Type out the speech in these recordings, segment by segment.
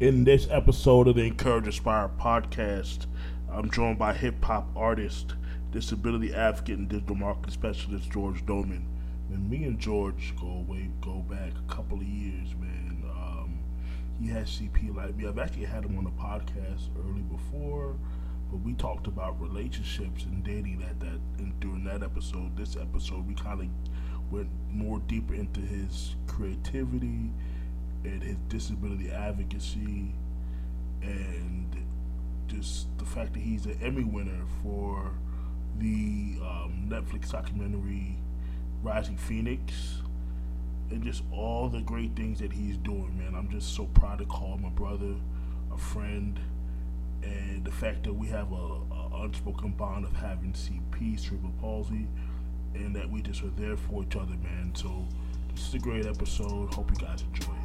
In this episode of the N'Courage N'Spire podcast, I'm joined by hip hop artist, disability advocate, and digital marketing specialist George Doman. And me and George go way go back a couple of years, man. Um, he has CP like me. I've actually had him on the podcast early before, but we talked about relationships and dating at that and during that episode. This episode, we kind of went more deeper into his creativity and his disability advocacy and just the fact that he's an Emmy winner for the um, Netflix documentary Rising Phoenix and just all the great things that he's doing, man. I'm just so proud to call a brother, a friend, and the fact that we have a, a unspoken bond of having CP, cerebral palsy, and that we just are there for each other, man. So this is a great episode. Hope you guys enjoy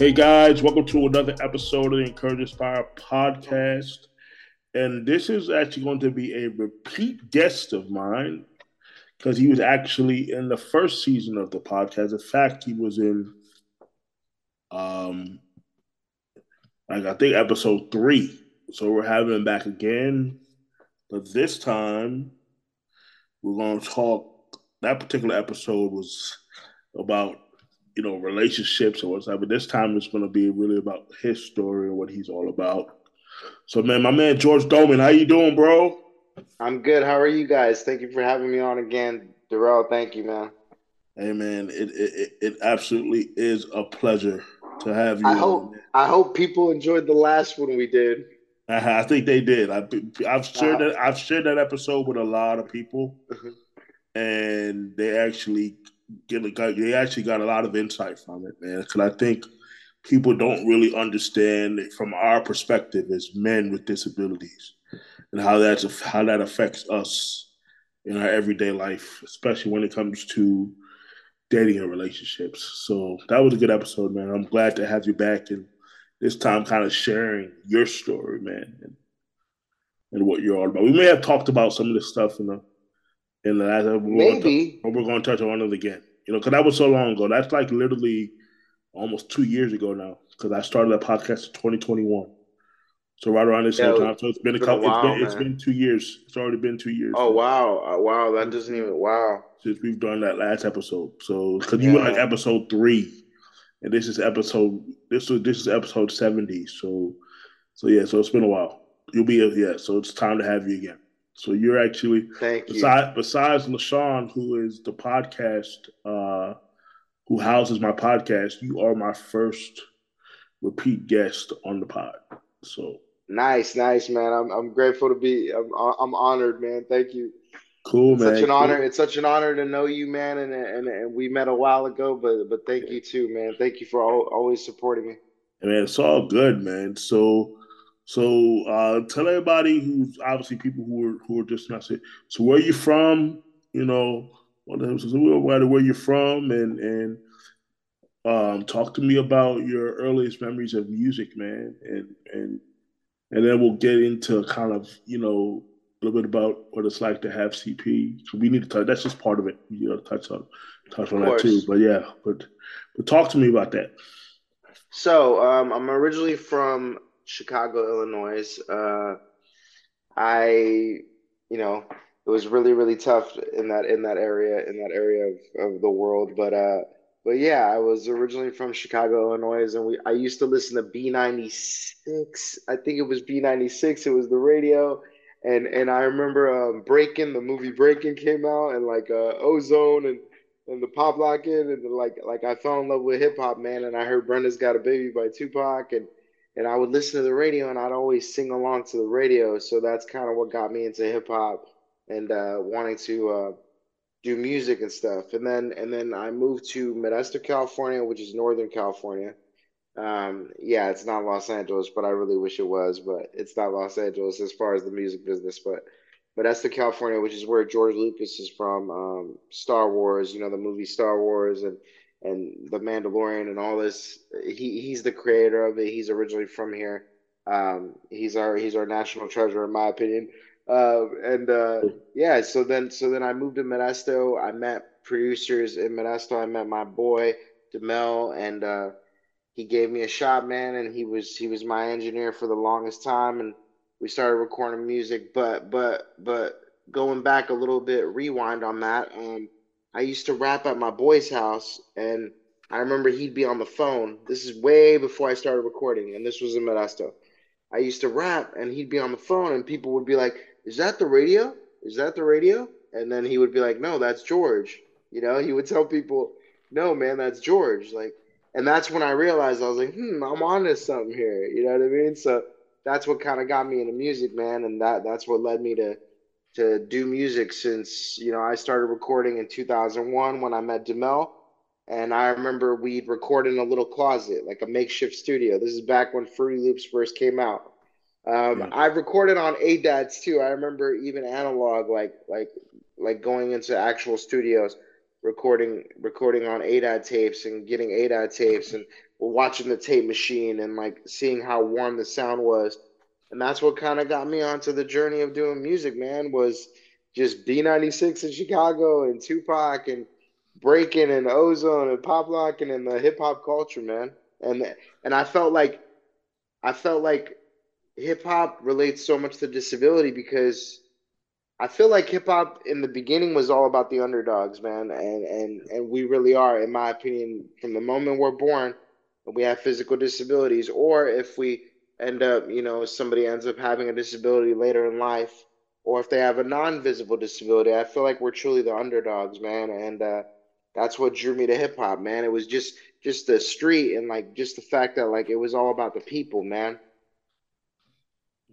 Hey guys, welcome to another episode of the N'Courage N'Spire podcast. And this is actually going to be a repeat guest of mine because he was actually in the first season of the podcast. In fact, he was in um like I think episode three. So we're having him back again. But this time we're gonna talk that particular episode was about you know, relationships or whatever. But this time it's going to be really about his story and what he's all about. So, man, my man George Doman, how you doing, bro? I'm good. How are you guys? Thank you for having me on again, Durell. Thank you, man. Hey, man, it it, it absolutely is a pleasure to have you. I hope. I hope people enjoyed the last one we did. I think they did. I, have shared uh-huh. that I've shared that episode with a lot of people, mm-hmm. and they actually get they actually got a lot of insight from it, man. Because I think people don't really understand from our perspective as men with disabilities and how that's how that affects us in our everyday life, especially when it comes to dating and relationships. So that was a good episode, man. I'm glad to have you back and this time kind of sharing your story, man, and, and what you're all about. We may have talked about some of this stuff in the in the last episode. Maybe. But we're going to touch on it again. You know, because that was so long ago. That's like literally almost two years ago now. Because I started that podcast in 2021. So right around same yeah, time. So it's been a couple. While, it's, been, it's been two years. It's already been two years. Oh wow, uh, wow! That doesn't even wow. Since we've done that last episode, so because you were like episode three, and this is episode this was this is episode seventy. So, so yeah, so it's been a while. You'll be yeah. So it's time to have you again. So you're actually Thank you. besides besides LaShawn, who is the podcast uh, who houses my podcast, you are my first repeat guest on the pod. So nice, nice, man. I'm I'm grateful to be. I'm I'm honored, man. Thank you. Cool, it's man. Such an cool. honor. It's such an honor to know you, man. And, and and we met a while ago, but but thank you too, man. Thank you for always supporting me. Man, it's all good, man. So so uh, tell everybody who's obviously people who are who are just not say. So where you from? You know, where you're from, and and um, talk to me about your earliest memories of music, man, and and and then we'll get into kind of you know a little bit about what it's like to have CP. So we need to touch. That's just part of it. You know, touch on touch on that too. But yeah, but but talk to me about that. So um, I'm originally from Chicago, Illinois. Uh, I, you know, it was really really tough in that in that area in that area of, of the world, but uh, but yeah, I was originally from Chicago, Illinois, and we I used to listen to B96. I think it was B96. It was the radio, and and I remember um, Breaking the movie Breaking came out, and like uh, Ozone and and the Pop Lockin', and like like I fell in love with hip hop, man. And I heard Brenda's Got a Baby by Tupac, and and I would listen to the radio and I'd always sing along to the radio. So that's kind of what got me into hip hop and uh, wanting to uh, do music and stuff. And then and then I moved to Modesto, California, which is Northern California. Um, yeah, it's not Los Angeles, but I really wish it was. But it's not Los Angeles as far as the music business. But Modesto, California, which is where George Lucas is from. Um, Star Wars, you know, the movie Star Wars and and The Mandalorian and all this. He he's the creator of it. He's originally from here. Um, he's our he's our national treasure in my opinion. Uh, and uh, yeah, so then so then I moved to Modesto. I met producers in Modesto. I met my boy Demel, and uh, he gave me a shot, man. And he was he was my engineer for the longest time, and we started recording music. But but but going back a little bit, rewind on that. Um, I used to rap at my boy's house, and I remember he'd be on the phone. This is way before I started recording, and this was in Modesto. I used to rap, and he'd be on the phone, and people would be like, "Is that the radio? Is that the radio?" And then he would be like, "No, that's George." You know, he would tell people, "No, man, that's George." Like, and that's when I realized I was like, "Hmm, I'm onto something here." You know what I mean? So that's what kind of got me into music, man, and that that's what led me to to do music since you know I started recording in 2001 when I met Demel, and I remember we'd record in a little closet, like a makeshift studio. This is back when Fruity Loops first came out. Um, yeah. I've recorded on ADATs too. I remember even analog, like like like going into actual studios, recording recording on ADAT tapes and getting ADAT tapes and watching the tape machine and like seeing how warm the sound was and that's what kind of got me onto the journey of doing music, man, was just B96 in Chicago and Tupac and breaking and ozone and pop locking and the hip hop culture, man. And and I felt like I felt like hip hop relates so much to disability because I feel like hip hop in the beginning was all about the underdogs, man, and and and we really are, in my opinion, from the moment we're born, we have physical disabilities, or if we end up, you know, somebody ends up having a disability later in life, or if they have a non-visible disability, I feel like we're truly the underdogs, man, and uh, that's what drew me to hip hop, man. It was just just the street and like just the fact that like it was all about the people, man.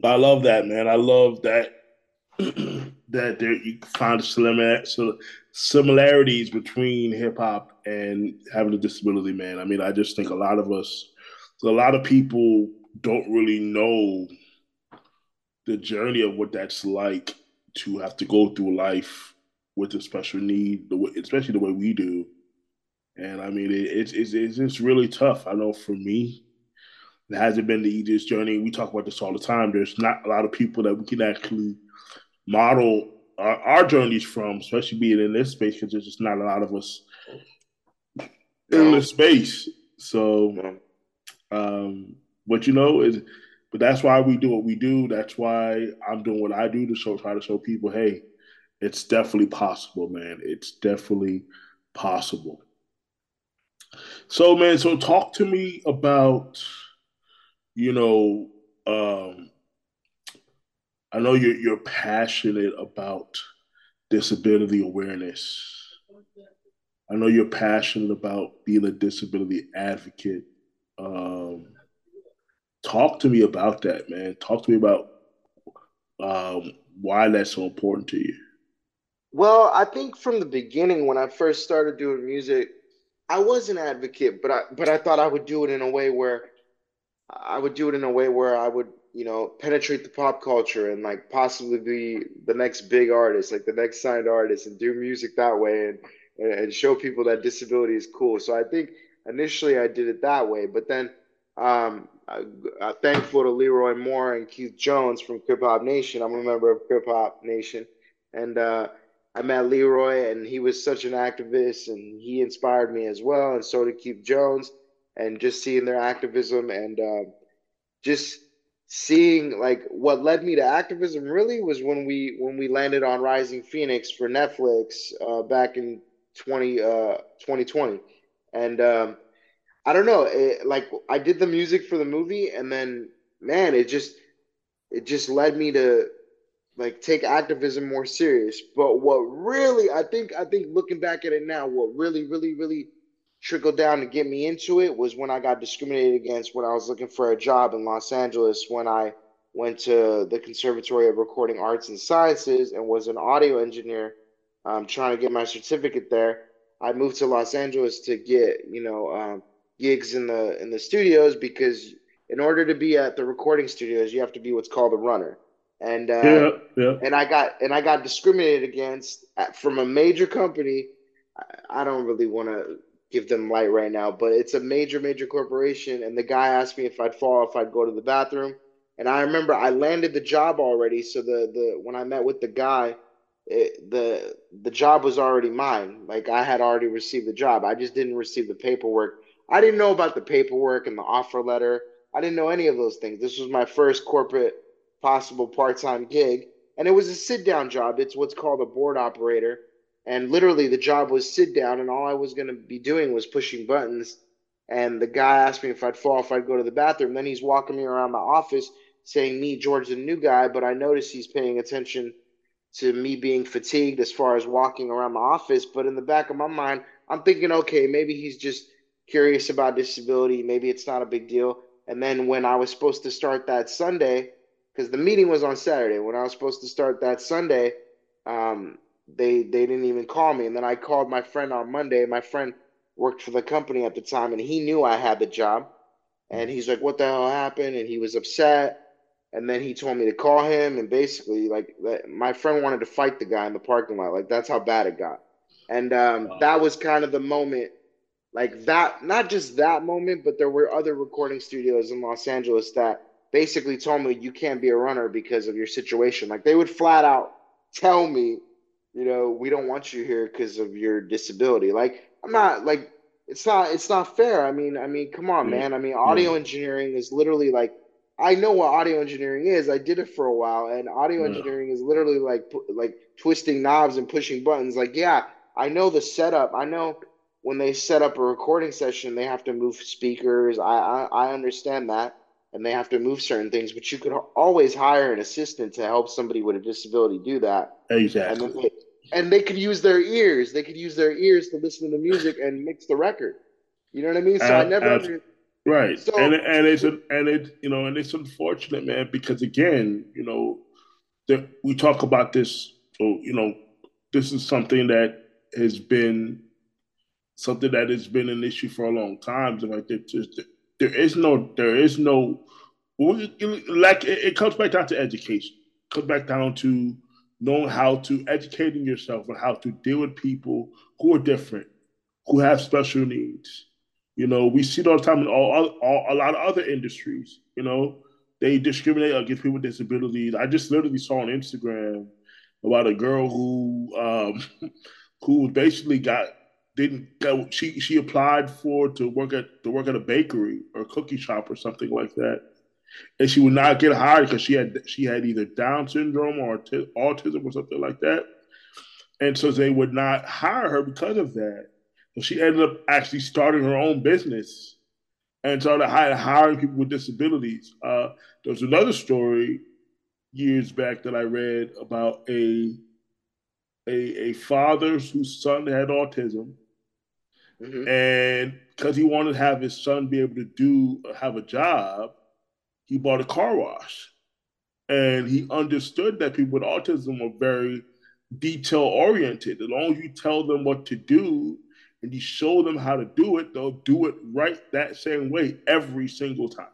I love that, man. I love that that there you find similar, similarities between hip hop and having a disability, man. I mean, I just think a lot of us, a lot of people don't really know the journey of what that's like to have to go through life with a special need, the way, especially the way we do. And I mean, it, it's, it's it's just really tough. I know for me, it hasn't been the easiest journey. We talk about this all the time. There's not a lot of people that we can actually model our, our journeys from, especially being in this space, because there's just not a lot of us in this space. So, um, but you know, it, but that's why we do what we do. That's why I'm doing what I do to show try to show people, hey, it's definitely possible, man. It's definitely possible. So, man, so talk to me about, you know, um, I know you're you're passionate about disability awareness. I know you're passionate about being a disability advocate. Um, talk to me about that, man. Talk to me about um, why that's so important to you. Well, I think from the beginning when I first started doing music, I was an advocate, but I but I thought I would do it in a way where I would do it in a way where I would, you know, penetrate the pop culture and like possibly be the next big artist, like the next signed artist, and do music that way and and show people that disability is cool. So I think initially I did it that way, but then um, uh, thankful to Leroy Moore and Keith Jones from Krip-Hop Nation. I'm a member of Krip-Hop Nation, and uh, I met Leroy, and he was such an activist, and he inspired me as well, and so did Keith Jones. And just seeing their activism and uh, just seeing like what led me to activism really was when we when we landed on Rising Phoenix for Netflix uh, back in 20 2020, uh, and um, I don't know. It, like I did the music for the movie, and then man, it just it just led me to like take activism more serious. But what really, I think, I think looking back at it now, what really, really, really trickled down to get me into it was when I got discriminated against when I was looking for a job in Los Angeles when I went to the Conservatory of Recording Arts and Sciences and was an audio engineer um, trying to get my certificate there. I moved to Los Angeles to get, you know, um, gigs in the in the studios because in order to be at the recording studios, you have to be what's called a runner. And uh, yeah, yeah. and I got and I got discriminated against from a major company. I, I don't really want to give them light right now, but it's a major, major corporation. And the guy asked me if I'd fall if I'd go to the bathroom. And I remember I landed the job already. So the the when I met with the guy, it, the the job was already mine. Like I had already received the job. I just didn't receive the paperwork. I didn't know about the paperwork and the offer letter. I didn't know any of those things. This was my first corporate possible part-time gig, and it was a sit-down job. It's what's called a board operator and literally, the job was sit down, and all I was going to be doing was pushing buttons. And the guy asked me if I'd fall if I'd go to the bathroom. Then he's walking me around the office saying, Me, George, the new guy. But I notice he's paying attention to me being fatigued as far as walking around the office. But in the back of my mind, I'm thinking, okay, maybe he's just curious about disability. Maybe it's not a big deal. And then when I was supposed to start that Sunday, because the meeting was on Saturday, when I was supposed to start that Sunday, um, they they didn't even call me. And then I called my friend on Monday. My friend worked for the company at the time, and he knew I had the job. And he's like, "What the hell happened?" And he was upset. And then he told me to call him, and basically, like, my friend wanted to fight the guy in the parking lot. Like, that's how bad it got. And um, wow. that was kind of the moment, like that. Not just that moment, but there were other recording studios in Los Angeles that basically told me you can't be a runner because of your situation. Like, they would flat out tell me you know, we don't want you here because of your disability. Like, I'm not like it's not it's not fair. I mean, I mean, come on, mm. man. I mean, audio yeah. engineering is literally like I know what audio engineering is. I did it for a while, and audio yeah. engineering is literally like like twisting knobs and pushing buttons. Like, yeah, I know the setup. I know when they set up a recording session, they have to move speakers. I I, I understand that, and they have to move certain things. But you could always hire an assistant to help somebody with a disability do that. Exactly. And and they could use their ears. They could use their ears to listen to the music and mix the record. You know what I mean? So uh, I never. Right, so, and and it's and it you know and it's unfortunate, man, because again, you know, we talk about this. So you know, this is something that has been something that has been an issue for a long time. Like just, there is no there is no like it, it comes back down to education. It comes back down to knowing how to educating yourself on how to deal with people who are different, who have special needs. You know, we see it all the time in all, all a lot of other industries. You know, they discriminate against people with disabilities. I just literally saw on Instagram about a girl who um, who basically got didn't go, she she applied for to work at to work at a bakery or a cookie shop or something like that and she would not get hired because she had she had either Down syndrome or autism or something like that, and so they would not hire her because of that. So she ended up actually starting her own business and started hiring people with disabilities. Uh, there was another story years back that I read about a a, a father whose son had autism, mm-hmm. and because he wanted to have his son be able to do have a job, he bought a car wash. And he understood that people with autism are very detail oriented. As long as you tell them what to do and you show them how to do it, they'll do it right that same way every single time.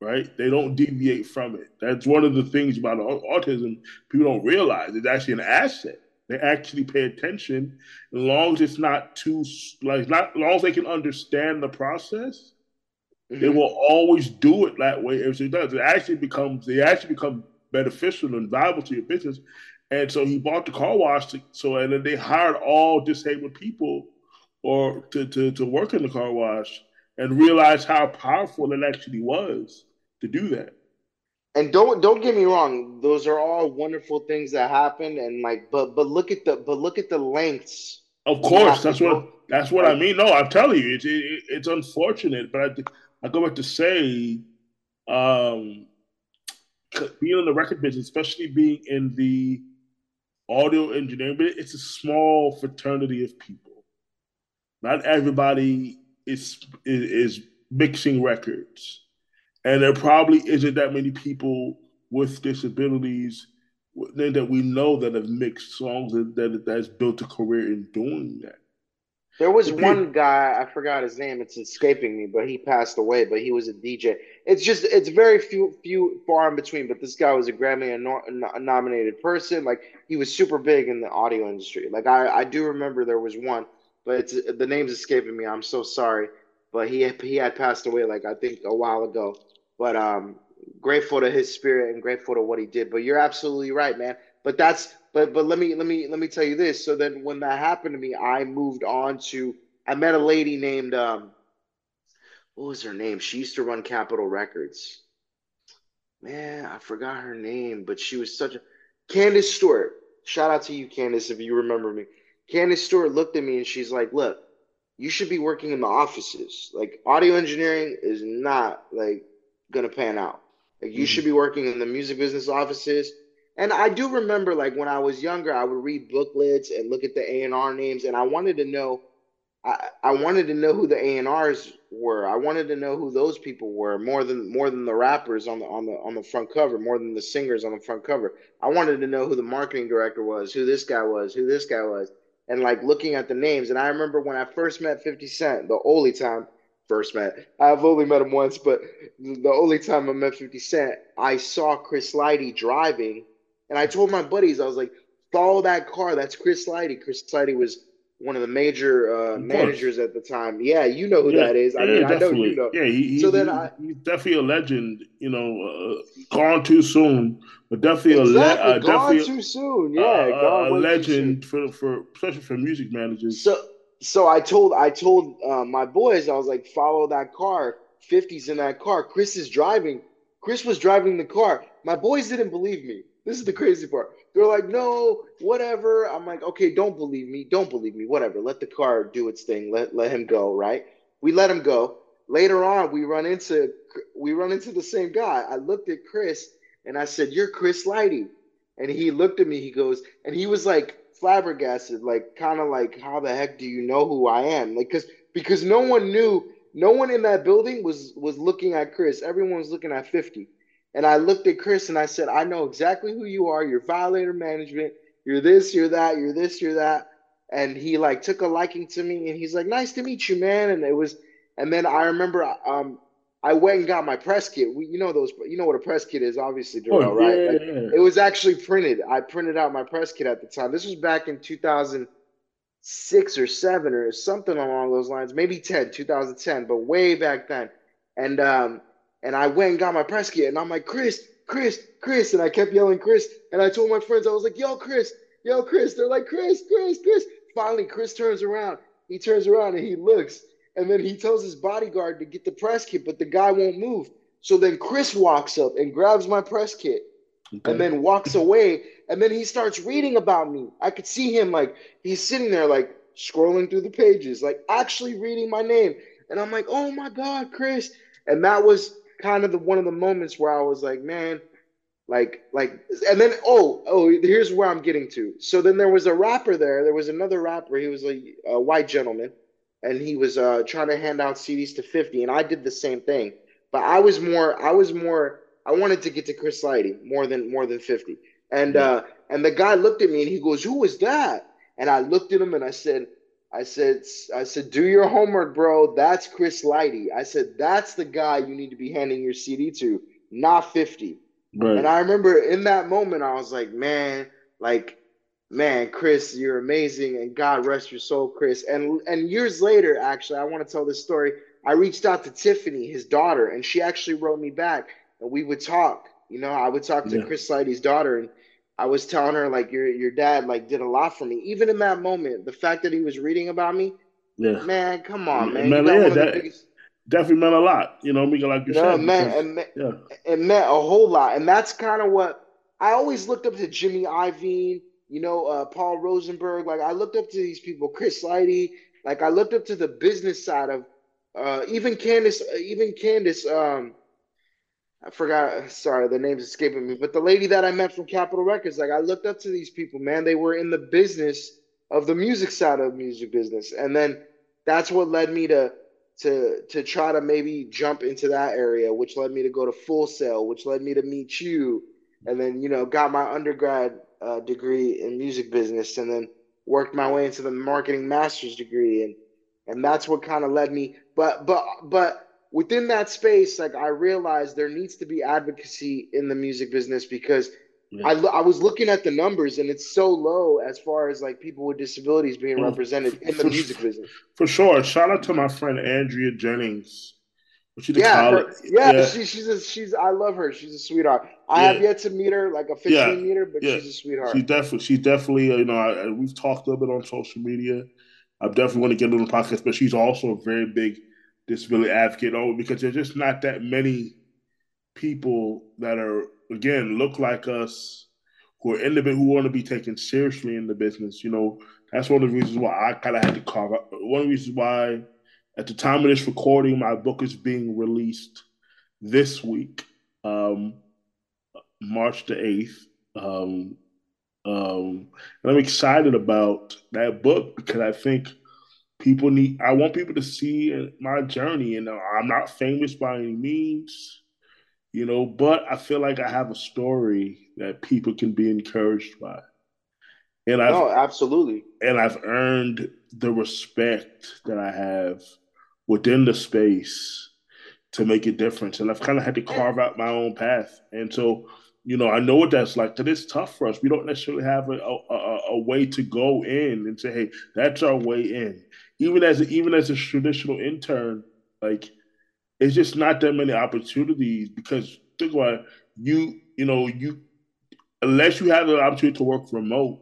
Right? They don't deviate from it. That's one of the things about autism people don't realize. It's actually an asset. They actually pay attention. As long as it's not too like not as long as they can understand the process, Mm-hmm. They will always do it that way if it does. It actually becomes they actually become beneficial and valuable to your business. And so he bought the car wash. To, so and then they hired all disabled people or to, to, to work in the car wash and realized how powerful it actually was to do that. And don't don't get me wrong; those are all wonderful things that happen. And like, but but look at the but look at the lengths. Of course, that's what that's what I mean. No, I'm telling you, it's it, it's unfortunate, but I I go back to say, um, being in the record business, especially being in the audio engineering, but it's a small fraternity of people. Not everybody is is, is mixing records, and there probably isn't that many people with disabilities that we know that have mixed songs that, that that's built a career in doing that. There was one guy, I forgot his name, it's escaping me, but he passed away, but he was a DJ. It's just, it's very few, few, far in between, but this guy was a Grammy nominated person. Like, he was super big in the audio industry. Like, I, I do remember there was one, but it's the name's escaping me. I'm so sorry, but he he had passed away like I think a while ago. But um, grateful to his spirit and grateful to what he did. But you're absolutely right, man. But that's but but let me let me let me tell you this. So then when that happened to me, I moved on to I met a lady named um, what was her name? She used to run Capitol Records. Man, I forgot her name, but she was such a Candace Stewart. Shout out to you, Candace, if you remember me. Candace Stewart looked at me and she's like, "Look, you should be working in the offices. Like audio engineering is not like gonna pan out. Like you mm-hmm. should be working in the music business offices." And I do remember, like when I was younger, I would read booklets and look at the A and R names, and I wanted to know I, I wanted to know who the A and R's were. I wanted to know who those people were more than more than the rappers on the on the on the front cover, more than the singers on the front cover. I wanted to know who the marketing director was, who this guy was, who this guy was, and like looking at the names. And I remember when I first met 50 Cent, the only time first met. I've only met him once, but the only time I met 50 Cent, I saw Chris Lighty driving, and I told my buddies, I was like, follow that car. That's Chris Lighty. Chris Lighty was one of the major uh, managers at the time. Yeah, you know who yeah, that is. I yeah, mean, definitely. I know you know. Yeah, he, so he, then I, he's definitely a legend. You know, uh, gone too soon, but definitely exactly. a le- uh, gone definitely too soon. Yeah, uh, a legend for for especially for music managers. So so I told I told uh, my boys I was like, follow that car. 50's in that car. Chris is driving. Chris was driving the car. My boys didn't believe me. This is the crazy part. They're like, no, whatever. I'm like, okay, don't believe me. Don't believe me. Whatever. Let the car do its thing. Let let him go. Right. We let him go. Later on, we run into we run into the same guy. I looked at Chris and I said, "You're Chris Lighty," and he looked at me. He goes, and he was like flabbergasted, like kind of like, "How the heck do you know who I am?" Like, cause because no one knew. No one in that building was was looking at Chris. Everyone was looking at 50. And I looked at Chris and I said, I know exactly who you are. You're violator management. You're this, you're that, you're this, you're that. And he like took a liking to me and he's like, nice to meet you, man. And it was, and then I remember um, I went and got my press kit. We, you know those, you know what a press kit is, obviously, Durell, oh, right? Yeah, like, yeah. It was actually printed. I printed out my press kit at the time. This was back in 2006 or seven or something along those lines, maybe 10, 2010, but way back then. And um, and I went and got my press kit, and I'm like, Chris, Chris, Chris, and I kept yelling Chris. And I told my friends, I was like, Yo, Chris, yo, Chris. They're like, Chris, Chris, Chris. Finally, Chris turns around. He turns around and he looks, and then he tells his bodyguard to get the press kit, but the guy won't move. So then Chris walks up and grabs my press kit, okay. and then walks away. And then he starts reading about me. I could see him like he's sitting there like scrolling through the pages, like actually reading my name. And I'm like, oh my God, Chris. And that was kind of the one of the moments where I was like, man, like like and then oh oh here's where I'm getting to. So then there was a rapper there. There was another rapper. He was a, a white gentleman, and he was uh, trying to hand out CDs to 50, and I did the same thing. But I was more I was more I wanted to get to Chris Lighty more than more than 50. And yeah. uh and the guy looked at me and he goes, "Who was that?" And I looked at him and I said, I said, I said, do your homework, bro. That's Chris Lighty. I said, that's the guy you need to be handing your CD to, not 50. Right. And I remember in that moment, I was like, man, like, man, Chris, you're amazing. And God rest your soul, Chris. And and years later, actually, I want to tell this story. I reached out to Tiffany, his daughter, and she actually wrote me back and we would talk. You know, I would talk to yeah. Chris Lighty's daughter and I was telling her like your your dad like did a lot for me. Even in that moment, the fact that he was reading about me, yeah, man, come on, man. man yeah, that biggest... definitely meant a lot. You know, me like you no, said, man, because, it, meant, yeah. it meant a whole lot, and that's kind of what I always looked up to Jimmy Iovine. You know, uh, Paul Rosenberg. Like I looked up to these people, Chris Lighty. Like I looked up to the business side of uh, even Candace, even Candace. Um, I forgot. Sorry, the name's escaping me. But the lady that I met from Capitol Records, like I looked up to these people, man. They were in the business of the music side of music business, and then that's what led me to to to try to maybe jump into that area, which led me to go to Full Sail, which led me to meet you, and then you know got my undergrad uh, degree in music business, and then worked my way into the marketing master's degree, and and that's what kind of led me. But but but within that space, like I realized there needs to be advocacy in the music business because yeah. I, I was looking at the numbers and it's so low as far as like people with disabilities being mm. represented in the for, music business. For sure. Shout out to my friend Andrea Jennings. Yeah, her, yeah, yeah. She, she's a, she's I love her. She's a sweetheart. I yeah. have yet to meet her, like officially yeah. meet her, but she's a sweetheart. She definitely she's definitely uh, you know I, we've talked a little bit on social media. I definitely want to get into the podcast, but she's also a very big disability advocate. Oh, because there's just not that many people that are again look like us who are in the who want to be taken seriously in the business. You know, that's one of the reasons why I kind of had to carve out. One of the reasons why, at the time of this recording, my book is being released this week, um, March the eighth. Um, um, and I'm excited about that book because I think people need. I want people to see my journey, and I'm not famous by any means you know, but I feel like I have a story that people can be encouraged by. And I've, no, absolutely. And I've earned the respect that I have within the space to make a difference. And I've kind of had to carve out my own path. And so, you know, I know what that's like. That it's tough for us. We don't necessarily have a, a, a way to go in and say, "Hey, that's our way in." Even as even as a traditional intern, like it's just not that many opportunities because think about it, you you know you unless you have the opportunity to work remote,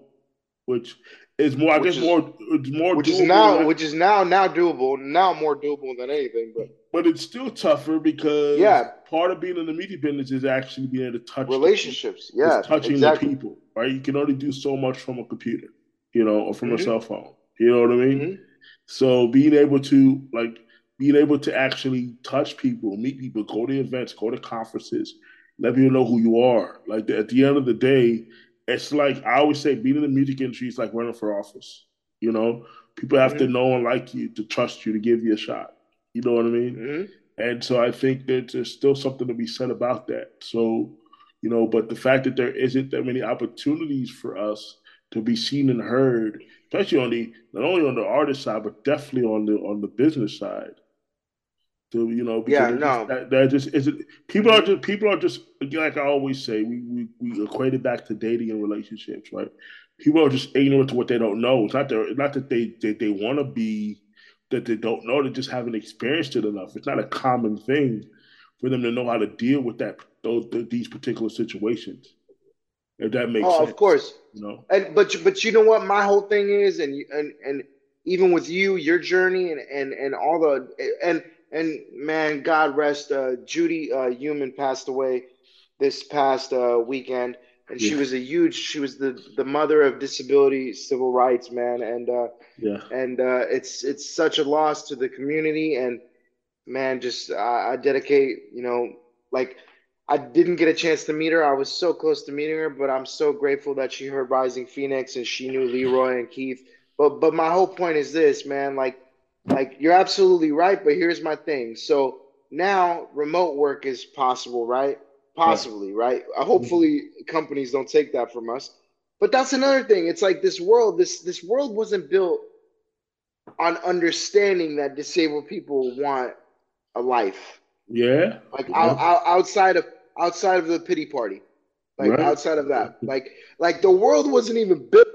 which is more I which guess is, more it's more which is now which is now now doable now more doable than anything, but but it's still tougher because yeah, part of being in the media business is actually being able to touch relationships. Yeah, touching exactly. the people. Right, you can only do so much from a computer, you know, or from mm-hmm. a cell phone. You know what I mean? Mm-hmm. So being able to like being able to actually touch people, meet people, go to events, go to conferences, let people know who you are. Like at the end of the day, it's like I always say, being in the music industry is like running for office. You know, people have mm-hmm. to know and like you to trust you to give you a shot. You know what I mean? Mm-hmm. And so I think that there's still something to be said about that. So, you know, but the fact that there isn't that many opportunities for us to be seen and heard, especially on the not only on the artist side, but definitely on the on the business side to you know yeah no. that, that just is it people are just people are just like I always say we, we we equate it back to dating and relationships right? People are just ignorant to what they don't know. It's not that not that they they, they want to be that they don't know they just haven't experienced it enough. It's not a common thing for them to know how to deal with that those these particular situations if that makes oh, sense of course. you know? And but but you know what? My whole thing is and and and even with you your journey and and and all the and and man, God rest. Uh, Judy uh, Heumann passed away this past uh, weekend, and yeah. she was a huge. She was the the mother of disability civil rights, man, and uh, yeah, and uh, it's it's such a loss to the community, and man, just I, I dedicate, you know, like. I didn't get a chance to meet her. I was so close to meeting her, but I'm so grateful that she heard Rising Phoenix and she knew Leroy and Keith. But but my whole point is this, man. Like like you're absolutely right, but here's my thing. So now remote work is possible, right? Possibly, right? Uh, hopefully companies don't take that from us. But that's another thing. It's like this world, this this world wasn't built on understanding that disabled people want a life. Yeah. Like yeah. Out, out, outside of outside of the pity party. Like right. outside of that. Like like the world wasn't even built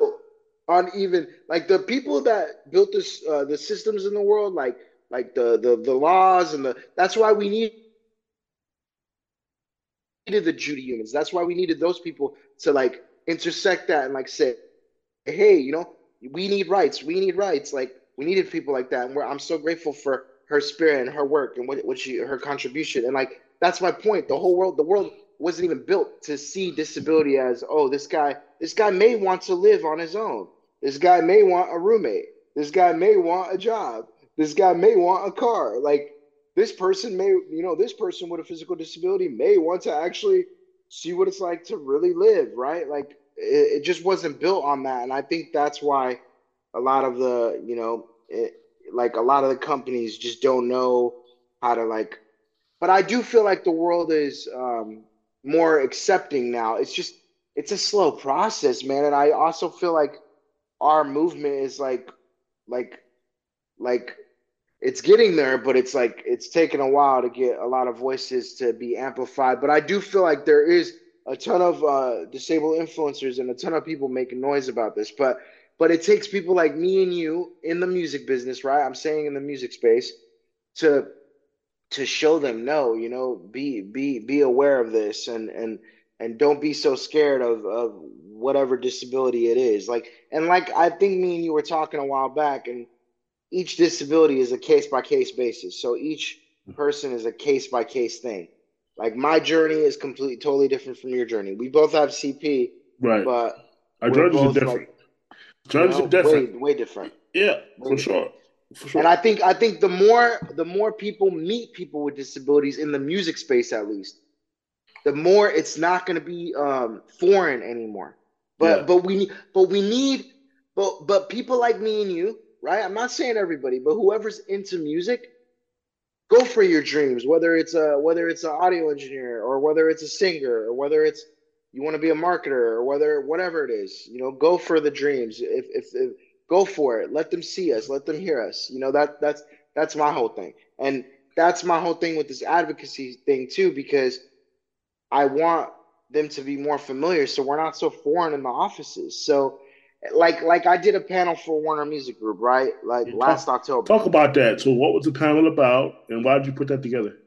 on even like the people that built this uh, the systems in the world, like like the the the laws and the that's why we need needed the Judy Heumanns. That's why we needed those people to like intersect that and like say, hey, you know, we need rights. We need rights. Like we needed people like that. And where I'm so grateful for her spirit and her work and what, what she her contribution. And like that's my point. The whole world, the world wasn't even built to see disability as, oh, this guy, this guy may want to live on his own. This guy may want a roommate. This guy may want a job. This guy may want a car. Like this person may, you know, this person with a physical disability may want to actually see what it's like to really live, right? Like it, it just wasn't built on that. And I think that's why a lot of the, you know, it, like a lot of the companies just don't know how to like, but I do feel like the world is um, more accepting now. It's just, it's a slow process, man. And I also feel like our movement is like like like it's getting there but it's like it's taken a while to get a lot of voices to be amplified but i do feel like there is a ton of uh, disabled influencers and a ton of people making noise about this, but but it takes people like me and you in the music business, right? I'm saying in the music space to to show them no, you know, be be be aware of this and and and don't be so scared of of whatever disability it is. Like and like I think me and you were talking a while back and each disability is a case by case basis. So each person is a case by case thing. Like my journey is completely totally different from your journey. We both have CP, right? But our journeys are different. Like, journeys you know, are different. Way, way different. Yeah, way for different. sure. For sure. And I think I think the more the more people meet people with disabilities in the music space, at least, the more it's not going to be um, foreign anymore. But yeah. but we but we need but but people like me and you, right? I'm not saying everybody, but whoever's into music, go for your dreams. Whether it's a whether it's an audio engineer or whether it's a singer or whether it's you want to be a marketer or whether whatever it is, you know, go for the dreams. If, if, if go for it, let them see us, let them hear us. You know that that's that's my whole thing, and that's my whole thing with this advocacy thing too, because I want them to be more familiar, so we're not so foreign in the offices. So like like I did a panel for Warner Music Group, right? Like yeah, last October. Talk about that. So what was the panel about and why did you put that together?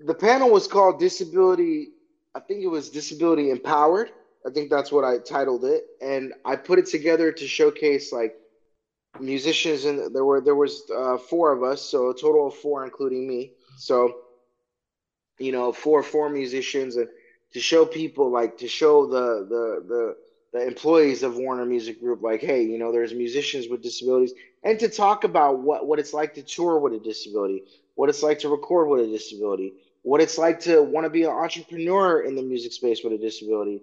The panel was called Disability, I think it was Disability Empowered. I think that's what I titled it. And I put it together to showcase like musicians and there were there was uh, four of us, so a total of four including me. So you know, four four musicians and to show people like to show the the the the employees of Warner Music Group, like, hey, you know, there's musicians with disabilities, and to talk about what, what it's like to tour with a disability, what it's like to record with a disability, what it's like to want to be an entrepreneur in the music space with a disability.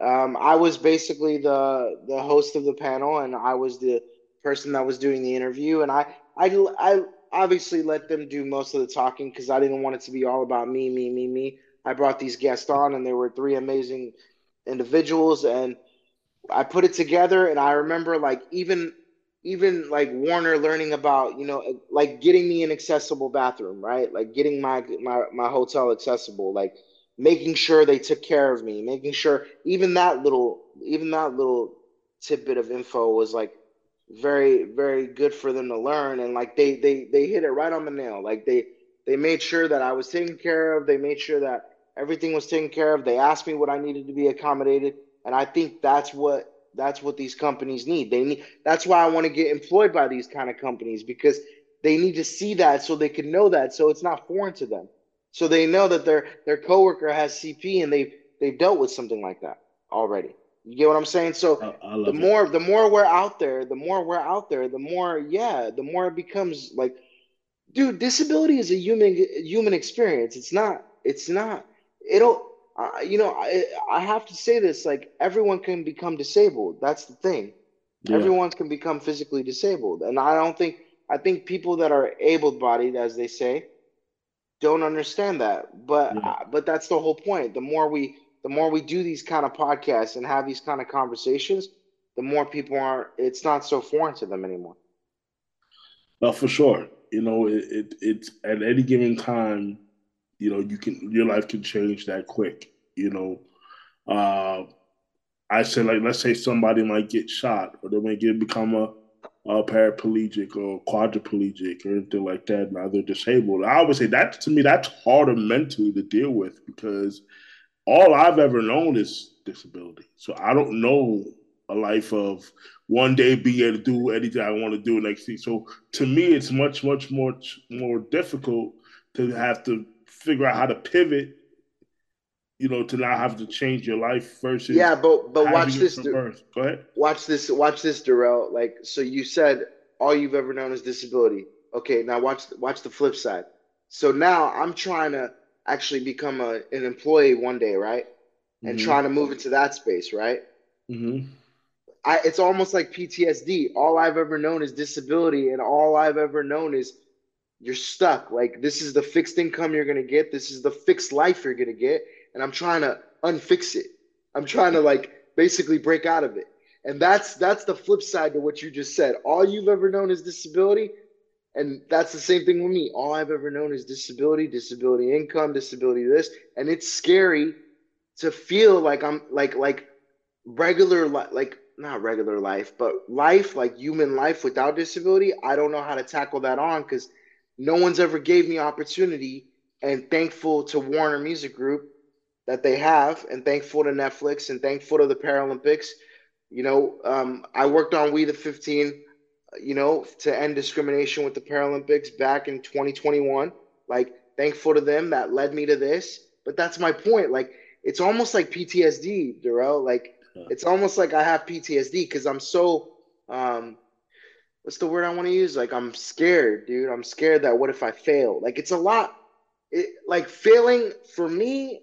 Um, I was basically the the host of the panel, and I was the person that was doing the interview, and I I, I obviously let them do most of the talking because I didn't want it to be all about me, me, me, me. I brought these guests on, and they were three amazing individuals, and I put it together and I remember like even even like Warner learning about, you know, like getting me an accessible bathroom, right? Like getting my my my hotel accessible, like making sure they took care of me, making sure even that little even that little tidbit of info was like very very good for them to learn and like they they they hit it right on the nail. Like they they made sure that I was taken care of, they made sure that everything was taken care of. They asked me what I needed to be accommodated and I think that's what that's what these companies need. They need that's why I want to get employed by these kind of companies because they need to see that so they can know that so it's not foreign to them. So they know that their their coworker has CP and they've they've dealt with something like that already. You get what I'm saying? So I, I the more it. the more we're out there, the more we're out there, the more yeah, the more it becomes like dude, disability is a human human experience. It's not it's not it'll uh, you know, I, I have to say this like everyone can become disabled. That's the thing. Yeah. Everyone can become physically disabled. And I don't think, I think people that are able bodied, as they say, don't understand that. But, yeah. uh, but that's the whole point. The more we, the more we do these kind of podcasts and have these kind of conversations, the more people are, it's not so foreign to them anymore. Well, for sure. You know, it, it it's at any given time, you know, you can your life can change that quick. You know, uh, I said like let's say somebody might get shot or they may get become a, a paraplegic or quadriplegic or anything like that. Now they're disabled. I would say that to me that's harder mentally to deal with because all I've ever known is disability. So I don't know a life of one day being able to do anything I want to do next week. So to me, it's much, much more more difficult to have to figure out how to pivot, you know, to not have to change your life versus yeah. But but watch this. Go ahead. Watch this. Watch this, Durell. Like so, you said all you've ever known is disability. Okay, now watch watch the flip side. So now I'm trying to actually become a, an employee one day, right? And mm-hmm. trying to move into that space, right? Mm-hmm. I, it's almost like PTSD. All I've ever known is disability, and all I've ever known is you're stuck. Like this is the fixed income you're gonna get. This is the fixed life you're gonna get, and I'm trying to unfix it. I'm trying to like basically break out of it. And that's that's the flip side to what you just said. All you've ever known is disability, and that's the same thing with me. All I've ever known is disability, disability income, disability this, and it's scary to feel like I'm like like regular like not regular life, but life like human life without disability. I don't know how to tackle that on because no one's ever gave me opportunity. And thankful to Warner Music Group that they have, and thankful to Netflix, and thankful to the Paralympics. You know, um, I worked on We the 15, you know, to end discrimination with the Paralympics back in 2021. Like, thankful to them that led me to this. But that's my point. Like, it's almost like PTSD, Durell. Like, it's almost like I have PTSD because I'm so, um, what's the word I want to use? Like, I'm scared, dude. I'm scared that what if I fail? Like, it's a lot. It, like failing for me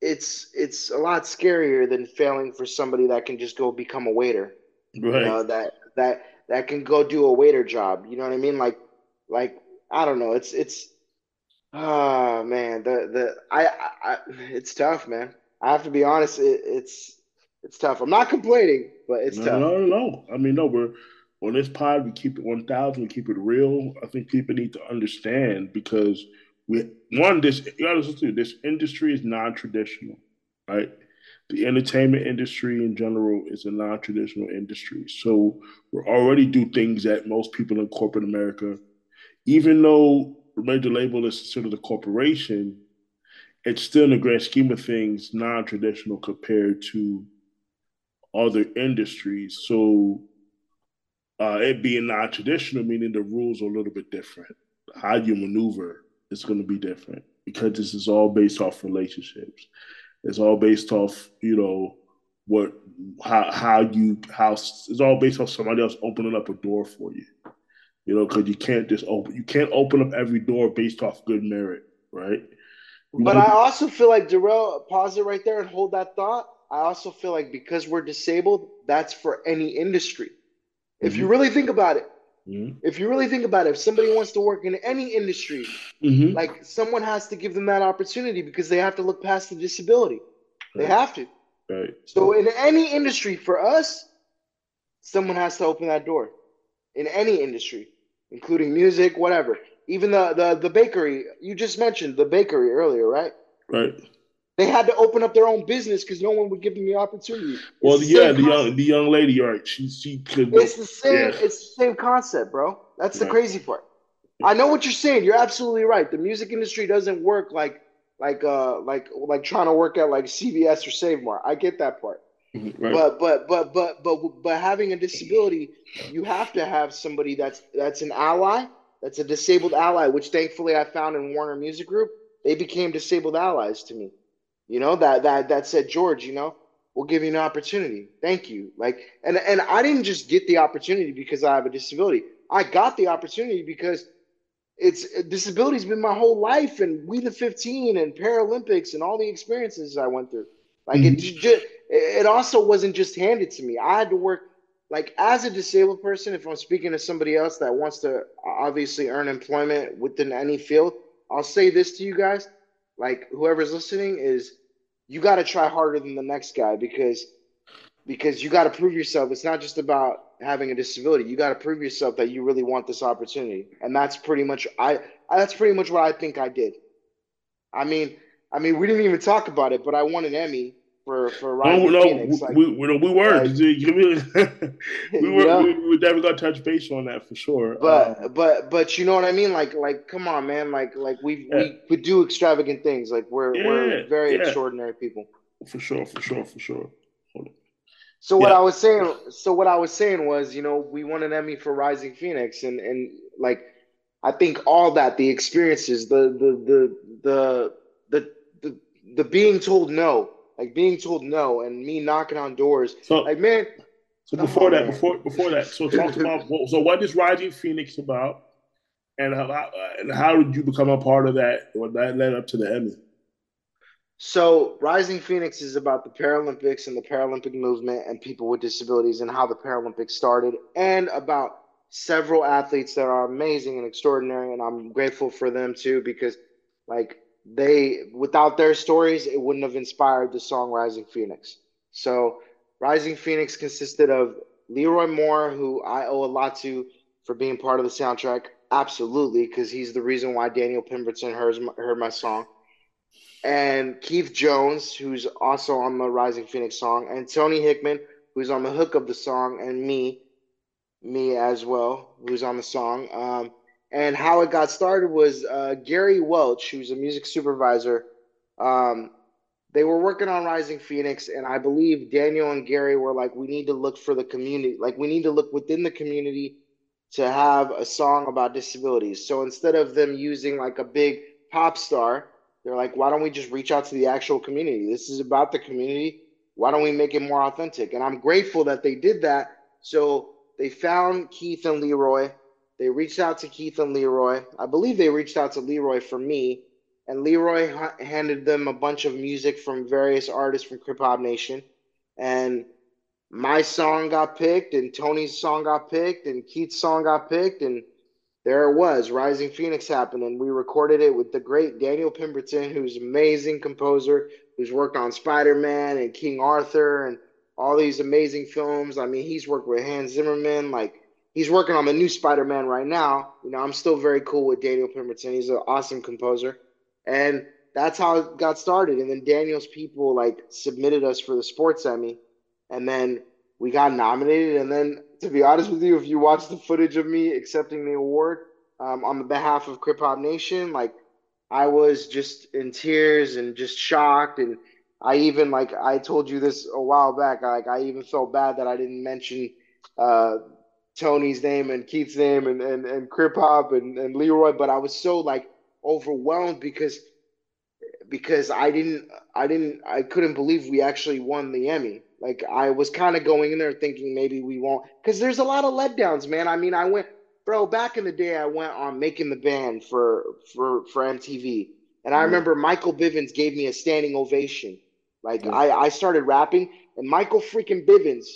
it's it's a lot scarier than failing for somebody that can just go become a waiter. Right. You know, that that that can go do a waiter job. You know what I mean? Like like I don't know. It's it's oh man, the the I, I it's tough, man. I have to be honest. It, it's it's tough. I'm not complaining, but it's no, tough. No, no, no. I mean, no. We're on this pod. We keep it 1,000. We keep it real. I think people need to understand because we one this you gotta listen to this industry is non-traditional, right? The entertainment industry in general is a non-traditional industry. So we already do things that most people in corporate America, even though the major label is considered a corporation, it's still in the grand scheme of things non-traditional compared to other industries. So uh, it being non-traditional, meaning the rules are a little bit different. How you maneuver is going to be different because this is all based off relationships. It's all based off, you know, what how how you how it's all based off somebody else opening up a door for you. You know, because you can't just open you can't open up every door based off good merit, right? You but I also feel like Durell, pause it right there and hold that thought. I also feel like because we're disabled, that's for any industry. If mm-hmm. you really think about it, Mm-hmm. If you really think about it, if somebody wants to work in any industry, mm-hmm. like someone has to give them that opportunity because they have to look past the disability. Right. They have to. Right. So in any industry, for us, someone has to open that door. In any industry, including music, whatever. Even the the the bakery you just mentioned the bakery earlier, right? Right. They had to open up their own business because no one would give them the opportunity. Well, the yeah, the young the young lady, right? She she could. It's the same. Yeah. It's the same concept, bro. That's the right. crazy part. I know what you're saying. You're absolutely right. The music industry doesn't work like like uh like like trying to work at like CVS or Save Mart. I get that part. Mm-hmm, right. But but but but but but having a disability, you have to have somebody that's that's an ally, that's a disabled ally, which thankfully I found in Warner Music Group. They became disabled allies to me you know that that that said george you know we'll give you an opportunity. Thank you. Like and and i didn't just get the opportunity because i have a disability. I got the opportunity because it's disability's been my whole life and we the 15 and paralympics and all the experiences i went through. Like mm-hmm. it just it also wasn't just handed to me. I had to work like as a disabled person if i'm speaking to somebody else that wants to obviously earn employment within any field i'll say this to you guys like whoever's listening is you got to try harder than the next guy because because you got to prove yourself. It's not just about having a disability. You got to prove yourself that you really want this opportunity, and that's pretty much I. That's pretty much what I think I did. I mean, I mean, we didn't even talk about it, but I won an Emmy for for Rising no, no, Phoenix. Like, we, we, we were. Like, we were. We, we never got touch base on that for sure. But um, but but you know what I mean? Like like come on, man. Like like we yeah. we could do extravagant things. Like we're yeah, we're very yeah. extraordinary people. For sure. For sure. For sure. So what I was saying, so what I was saying was, you know, we won an Emmy for Rising Phoenix, and and like, I think all that, the experiences, the the the the the the, the being told no, like being told no and me knocking on doors. So, like man. So before oh, that, man. before before that, so talk about so what is Rising Phoenix about, and how and how did you become a part of that? What that led up to the Emmy. So Rising Phoenix is about the Paralympics and the Paralympic movement and people with disabilities and how the Paralympics started, and about several athletes that are amazing and extraordinary, and I'm grateful for them too because like they without their stories it wouldn't have inspired the song rising phoenix. So rising phoenix consisted of leroy moore who i owe a lot to for being part of the soundtrack. Absolutely because he's the reason why daniel pemberton heard, heard my song. And Keith Jones, who's also on the Rising Phoenix song, and Tony Hickman, who's on the hook of the song, and me, me as well, who's on the song. Um, and how it got started was uh, Gary Welch, who's a music supervisor. Um, they were working on Rising Phoenix, and I believe Daniel and Gary were like, we need to look for the community, like we need to look within the community to have a song about disabilities. So instead of them using like a big pop star, they're like, why don't we just reach out to the actual community? This is about the community. Why don't we make it more authentic? And I'm grateful that they did that. So they found Keith and Leroy. They reached out to Keith and Leroy. I believe they reached out to Leroy for me. And Leroy handed them a bunch of music from various artists from Krip-Hop Nation. And my song got picked, and Tony's song got picked, and Keith's song got picked. And there it was, Rising Phoenix happened, and we recorded it with the great Daniel Pemberton, who's amazing composer, who's worked on Spider Man and King Arthur and all these amazing films. I mean, he's worked with Hans Zimmerman, like he's working on the new Spider Man right now. You know, I'm still very cool with Daniel Pemberton. He's an awesome composer, and that's how it got started. And then Daniel's people like submitted us for the Sports Emmy, and then we got nominated. And then to be honest with you, if you watch the footage of me accepting the award um, on the behalf of Krip-Hop Nation, like I was just in tears and just shocked. And I even like I told you this a while back. Like I even felt bad that I didn't mention uh, Tony's name and Keith's name and and, and Krip-Hop and, and Leroy, but I was so like overwhelmed because because I didn't I didn't I couldn't believe we actually won the Emmy. Like I was kind of going in there thinking maybe we won't, because there's a lot of letdowns, man. I mean, I went, bro. Back in the day, I went on making the band for for for MTV, and I mm-hmm. remember Michael Bivins gave me a standing ovation. Like yeah. I I started rapping, and Michael freaking Bivins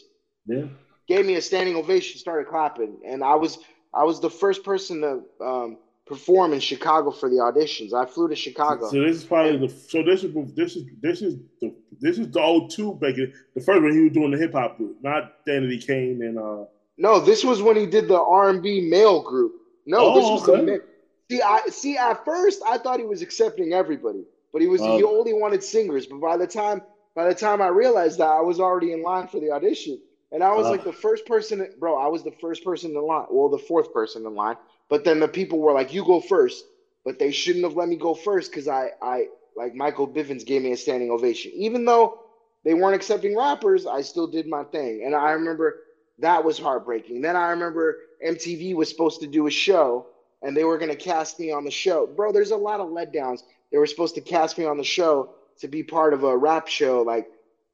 yeah. Gave me a standing ovation, started clapping, and I was I was the first person to um, perform in Chicago for the auditions. I flew to Chicago. So this is probably the so this is this is this is the this is the old two Bacon. The first one he was doing the hip hop group, not Danity Kane and uh. No, this was when he did the R and B male group. No, oh, this was okay. the see. I see. At first, I thought he was accepting everybody, but he was he only wanted singers. But by the time by the time I realized that, I was already in line for the audition. And I was uh, like the first person, bro. I was the first person in line. Well, the fourth person in line. But then the people were like, "You go first. But they shouldn't have let me go first because I, I like Michael Bivins gave me a standing ovation. Even though they weren't accepting rappers, I still did my thing. And I remember that was heartbreaking. Then I remember MTV was supposed to do a show and they were going to cast me on the show. Bro, there's a lot of letdowns. They were supposed to cast me on the show to be part of a rap show. Like,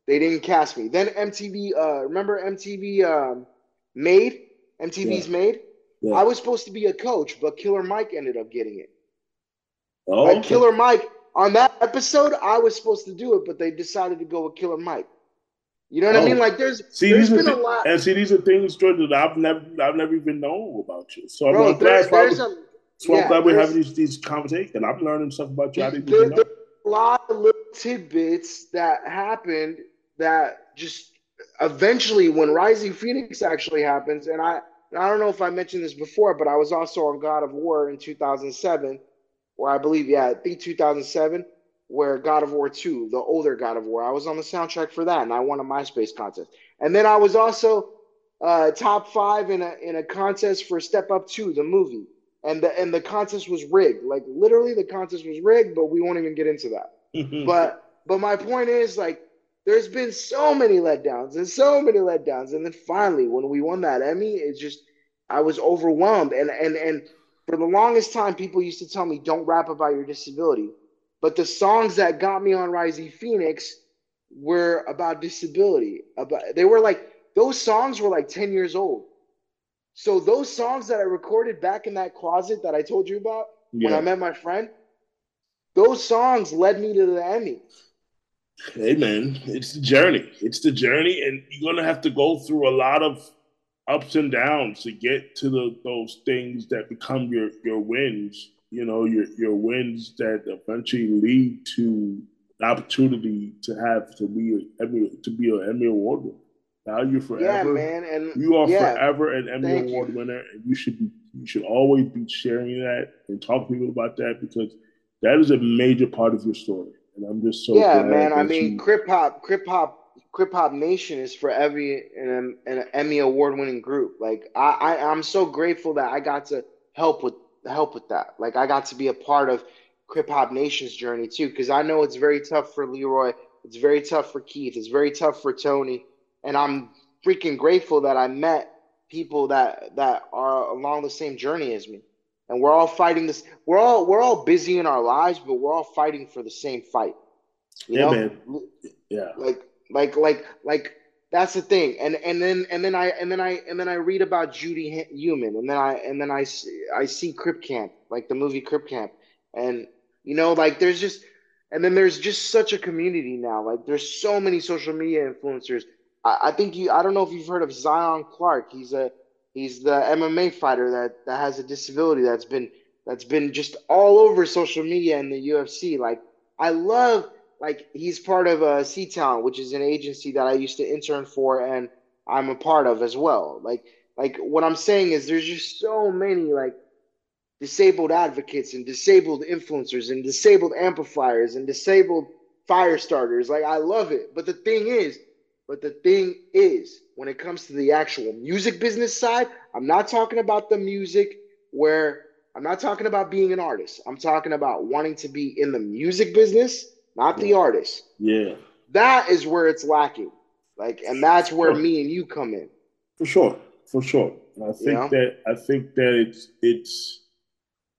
they didn't cast me. Then MTV, uh, remember MTV um, Made? MTV's yeah. Made? Yeah. I was supposed to be a coach, but Killer Mike ended up getting it. Oh, like okay. Killer Mike on that episode, I was supposed to do it, but they decided to go with Killer Mike. You know what oh. I mean? Like there's see, there's been a lot. And see, these are things, Jordan, that I've never I've never even known about you. So Bro, I'm glad. There's, a, so yeah, I'm glad we're having these these conversations. I'm learning stuff about you. I didn't there, know. There's a lot of little tidbits that happened that just eventually, when Rising Phoenix actually happens, and I I don't know if I mentioned this before, but I was also on God of War in 2007, or I believe, yeah, I think 2007, where God of War 2, the older God of War, I was on the soundtrack for that, and I won a MySpace contest. And then I was also uh, top five in a in a contest for Step Up 2, the movie, and the and the contest was rigged. Like literally, the contest was rigged, but we won't even get into that. but but my point is like there's been so many letdowns and so many letdowns. And then finally, when we won that Emmy, it just I was overwhelmed. And and and for the longest time, people used to tell me, "Don't rap about your disability." But the songs that got me on Rising Phoenix were about disability. About they were like those songs were like 10 years old. So those songs that I recorded back in that closet that I told you about yeah. when I met my friend, those songs led me to the Emmy. Hey man, it's the journey. It's the journey, and you're gonna have to go through a lot of ups and downs to get to the, those things that become your your wins. You know, your your wins that eventually lead to the opportunity to have to be Emmy to be an Emmy Award winner. Now you're forever, yeah, man, and you are yeah, forever an Emmy Award you. winner, and you should be you should always be sharing that and talking to people about that because that is a major part of your story and I'm just so yeah, man. I mean, you... Krip-Hop, Crip Hop, Krip-Hop Nation is for every an, an Emmy award winning group. Like I, I, I'm so grateful that I got to help with help with that. Like I got to be a part of Krip-Hop Nation's journey too, because I know it's very tough for Leroy. It's very tough for Keith. It's very tough for Tony, and I'm freaking grateful that I met people that that are along the same journey as me and we're all fighting this we're all we're all busy in our lives but we're all fighting for the same fight. You yeah, know? man. yeah. Like like like like that's the thing. And and then and then i and then i and then i read about judy Heumann, and then i and then i see, i see crip camp like the movie crip camp. And you know like there's just and then there's just such a community now. Like there's so many social media influencers. I, I think you i don't know if you've heard of zion clark. He's a He's the MMA fighter that that has a disability that's been that's been just all over social media and the UFC. Like I love like he's part of a C Town, which is an agency that I used to intern for and I'm a part of as well. Like like what I'm saying is there's just so many like disabled advocates and disabled influencers and disabled amplifiers and disabled fire starters. Like I love it. But the thing is, but the thing is, when it comes to the actual music business side, I'm not talking about the music where I'm not talking about being an artist. I'm talking about wanting to be in the music business, not the artist. Yeah. That is where it's lacking. Like, and that's where sure. me and you come in. For sure. For sure. And I think that I think that it's it's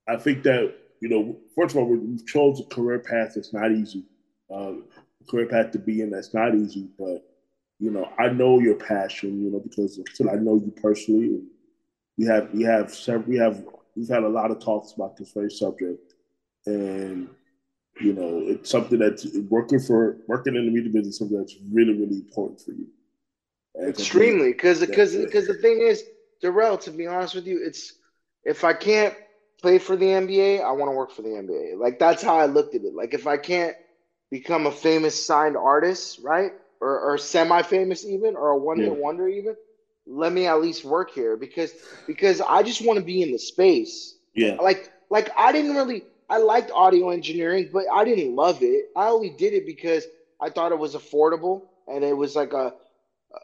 I think that, you know, first of all, we've chosen a career path that's not easy. Um, career path to be in that's not easy, but you know, I know your passion, you know, because I know you personally. We have we have several we have we've had a lot of talks about this very subject, and you know, it's something that's working for working in the media business. Something that's really really important for you. And Extremely, because because because the thing is, Durell, to be honest with you, it's if I can't play for the NBA, I want to work for the NBA. Like that's how I looked at it. Like if I can't become a famous signed artist, right? Or, or semi-famous even or a one-hit yeah. wonder even let me at least work here because because i just want to be in the space. Yeah. Like like i didn't really i liked audio engineering but i didn't love it. I only did it because i thought it was affordable and it was like a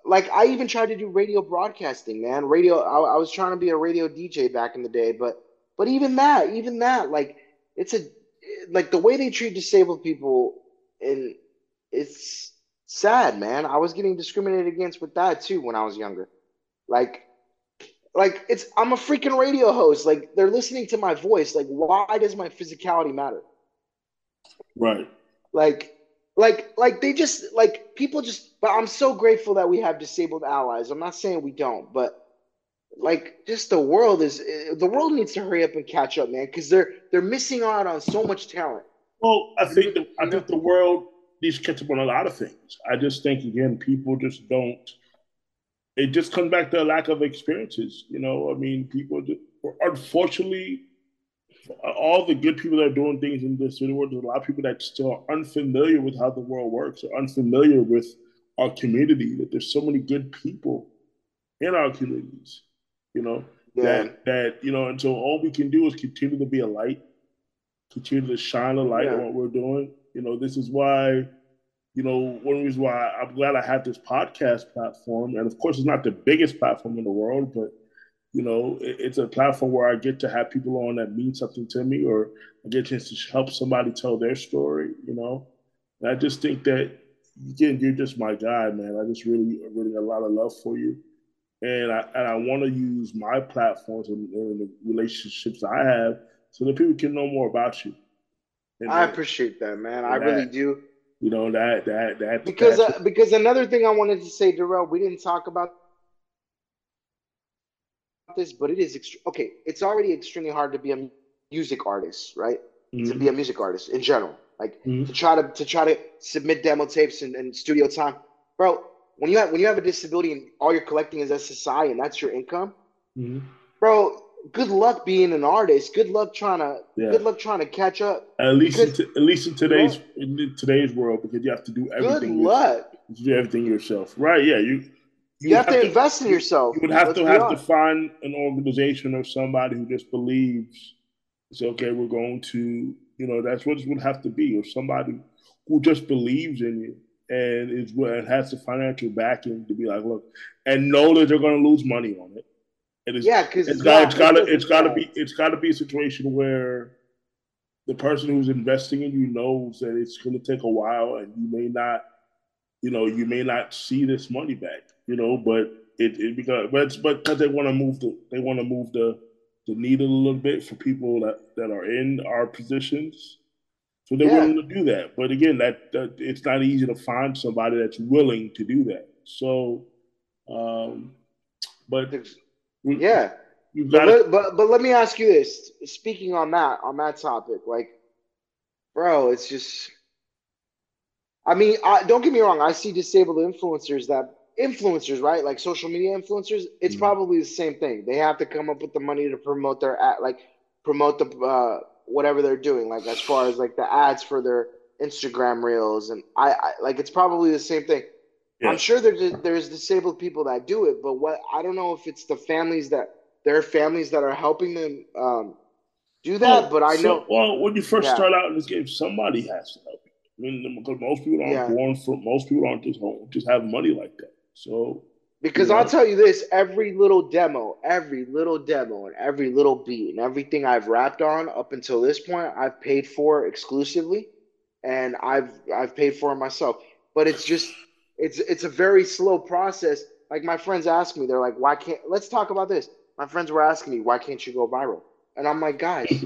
like i even tried to do radio broadcasting man. Radio I, I was trying to be a radio dj back in the day but but even that even that like it's a like the way they treat disabled people and it's sad, man. I was getting discriminated against with that too when I was younger. Like, like it's I'm a freaking radio host. Like they're listening to my voice. Like, why does my physicality matter? Right. Like, like, like they just like people just. But I'm so grateful that we have disabled allies. I'm not saying we don't, but like just the world is eh, the world needs to hurry up and catch up, man, because they're they're missing out on so much talent. Well, I think the, I think the world needs to catch up on a lot of things. I just think again, people just don't. It just comes back to a lack of experiences. You know, I mean, people just, unfortunately, all the good people that are doing things in this world, there's a lot of people that still are unfamiliar with how the world works, or unfamiliar with our community. That there's so many good people in our communities. You know, yeah. that that you know, and so all we can do is continue to be a light, continue to shine a light yeah. on what we're doing, you know, this is why, you know, one reason why I'm glad I have this podcast platform. And of course, it's not the biggest platform in the world, but you know, it's a platform where I get to have people on that mean something to me, or I get a chance to help somebody tell their story. You know, and I just think that again, you're just my guy, man. I just really, really a lot of love for you, and I and I want to use my platforms and, and the relationships I have so that people can know more about you. I appreciate that, man. I that, really do. You know that that that because uh, because another thing I wanted to say, Durell, we didn't talk about this, but it is ext- okay. It's already extremely hard to be a music artist, right? Mm-hmm. To be a music artist in general, like mm-hmm. to try to to try to submit demo tapes and, and studio time, bro. When you have when you have a disability and all you're collecting is SSI and that's your income, mm-hmm. bro good luck being an artist. Good luck trying to yeah. good luck trying to catch up. At least because, in t- at least in today's yeah. in today's world because you have to do everything. Good luck. You do everything yourself, right? Yeah, you. You, you have, have, to invest in yourself. You would have Let's to have honest. to find an organization or somebody who just believes Say, okay, we're going to, you know, that's what it would have to be. Or somebody who just believes in you and is and has the financial backing to be like, look, and know that they're going to lose money on it. It is, yeah, because it's got it's got to it's got to be it's got to be a situation where the person who's investing in you knows that it's going to take a while, and you may not, you know, you may not see this money back, you know, but it, it because but it's, but because they want to move the they want to move the the needle a little bit for people that that are in our positions so they're yeah. willing to do that. But again, that, that, it's not easy to find somebody that's willing to do that. So, um, but yeah, but, but but let me ask you this. Speaking on that on that topic, like, bro, it's just. I mean, I, don't get me wrong. I see disabled influencers that influencers, right? Like social media influencers. It's mm-hmm. probably the same thing. They have to come up with the money to promote their ad, like promote the uh, whatever they're doing, like as far as like the ads for their Instagram reels, and I, I like it's probably the same thing. Yeah. I'm sure there's there's disabled people that do it, but what I don't know if it's the families that there are families that are helping them um, do that. but I so, know. Well, when you first yeah. start out in this game, somebody has to help you. I mean, because most people aren't yeah. born from most people aren't just home, just have money like that. So because yeah. I'll tell you this every little demo, every little demo, and every little beat, and everything I've rapped on up until this point, I've paid for exclusively, and I've I've paid for it myself. But it's just it's it's a very slow process. Like my friends ask me, they're like, "Why can't?" Let's talk about this. My friends were asking me, "Why can't you go viral?" And I'm like, guys,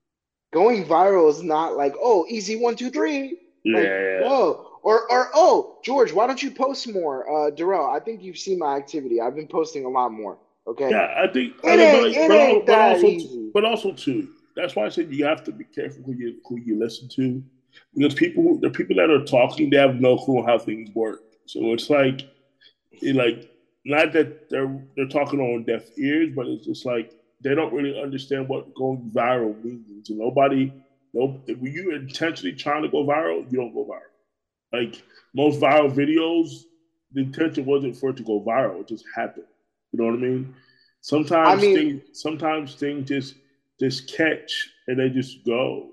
going viral is not like, "Oh, easy one, two, three. Like, yeah. No, or, or oh, George, why don't you post more? Uh, Durell, I think you've seen my activity. I've been posting a lot more. Okay. Yeah, I think. It I ain't, but, it but, ain't but, that also, easy. but also too, that's why I said you have to be careful who you who you listen to, because people the people that are talking they have no clue how things work. So it's like, it like not that they're they're talking on deaf ears, but it's just like they don't really understand what going viral means. And nobody, no, if you intentionally trying to go viral, you don't go viral. Like most viral videos, the intention wasn't for it to go viral; it just happened. You know what I mean? Sometimes I mean, things, sometimes things just just catch and they just go.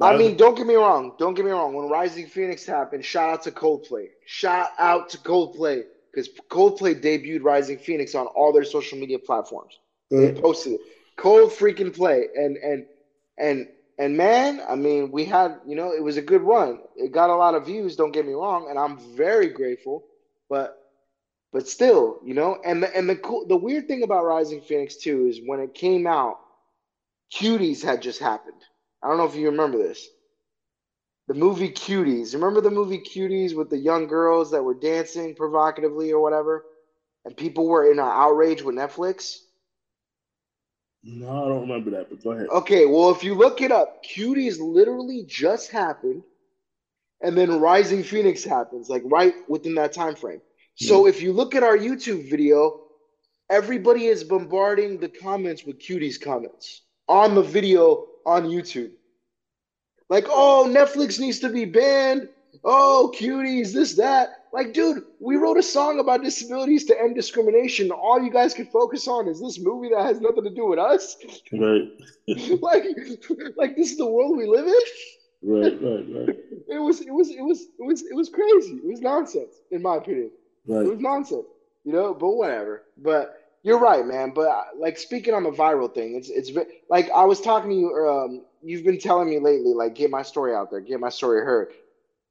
I mean, don't get me wrong. Don't get me wrong. When Rising Phoenix happened, shout out to Coldplay. Shout out to Coldplay because Coldplay debuted Rising Phoenix on all their social media platforms. They mm. posted it. Cold freaking play, and and and and man, I mean, we had, you know, it was a good run. It got a lot of views, don't get me wrong, and I'm very grateful. But but still, you know, and the and the cool the weird thing about Rising Phoenix too is when it came out, Cuties had just happened. I don't know if you remember this. The movie Cuties. Remember the movie Cuties with the young girls that were dancing provocatively or whatever? And people were in an outrage with Netflix? No, I don't remember that, but go ahead. Okay, well, if you look it up, Cuties literally just happened, and then Rising Phoenix happens, like right within that time frame. So hmm. if you look at our YouTube video, everybody is bombarding the comments with Cuties comments on the video on YouTube. Like, oh, Netflix needs to be banned. Oh, cuties, this, that. Like, dude, we wrote a song about disabilities to end discrimination. All you guys can focus on is this movie that has nothing to do with us. Right. like, like this is the world we live in. Right, right, right. It was, it was, it was, it was, it was crazy. It was nonsense, in my opinion. Right. It was nonsense, you know. But whatever. But you're right, man. But uh, like speaking on the viral thing, it's it's like I was talking to you. Um, you've been telling me lately, like get my story out there, get my story heard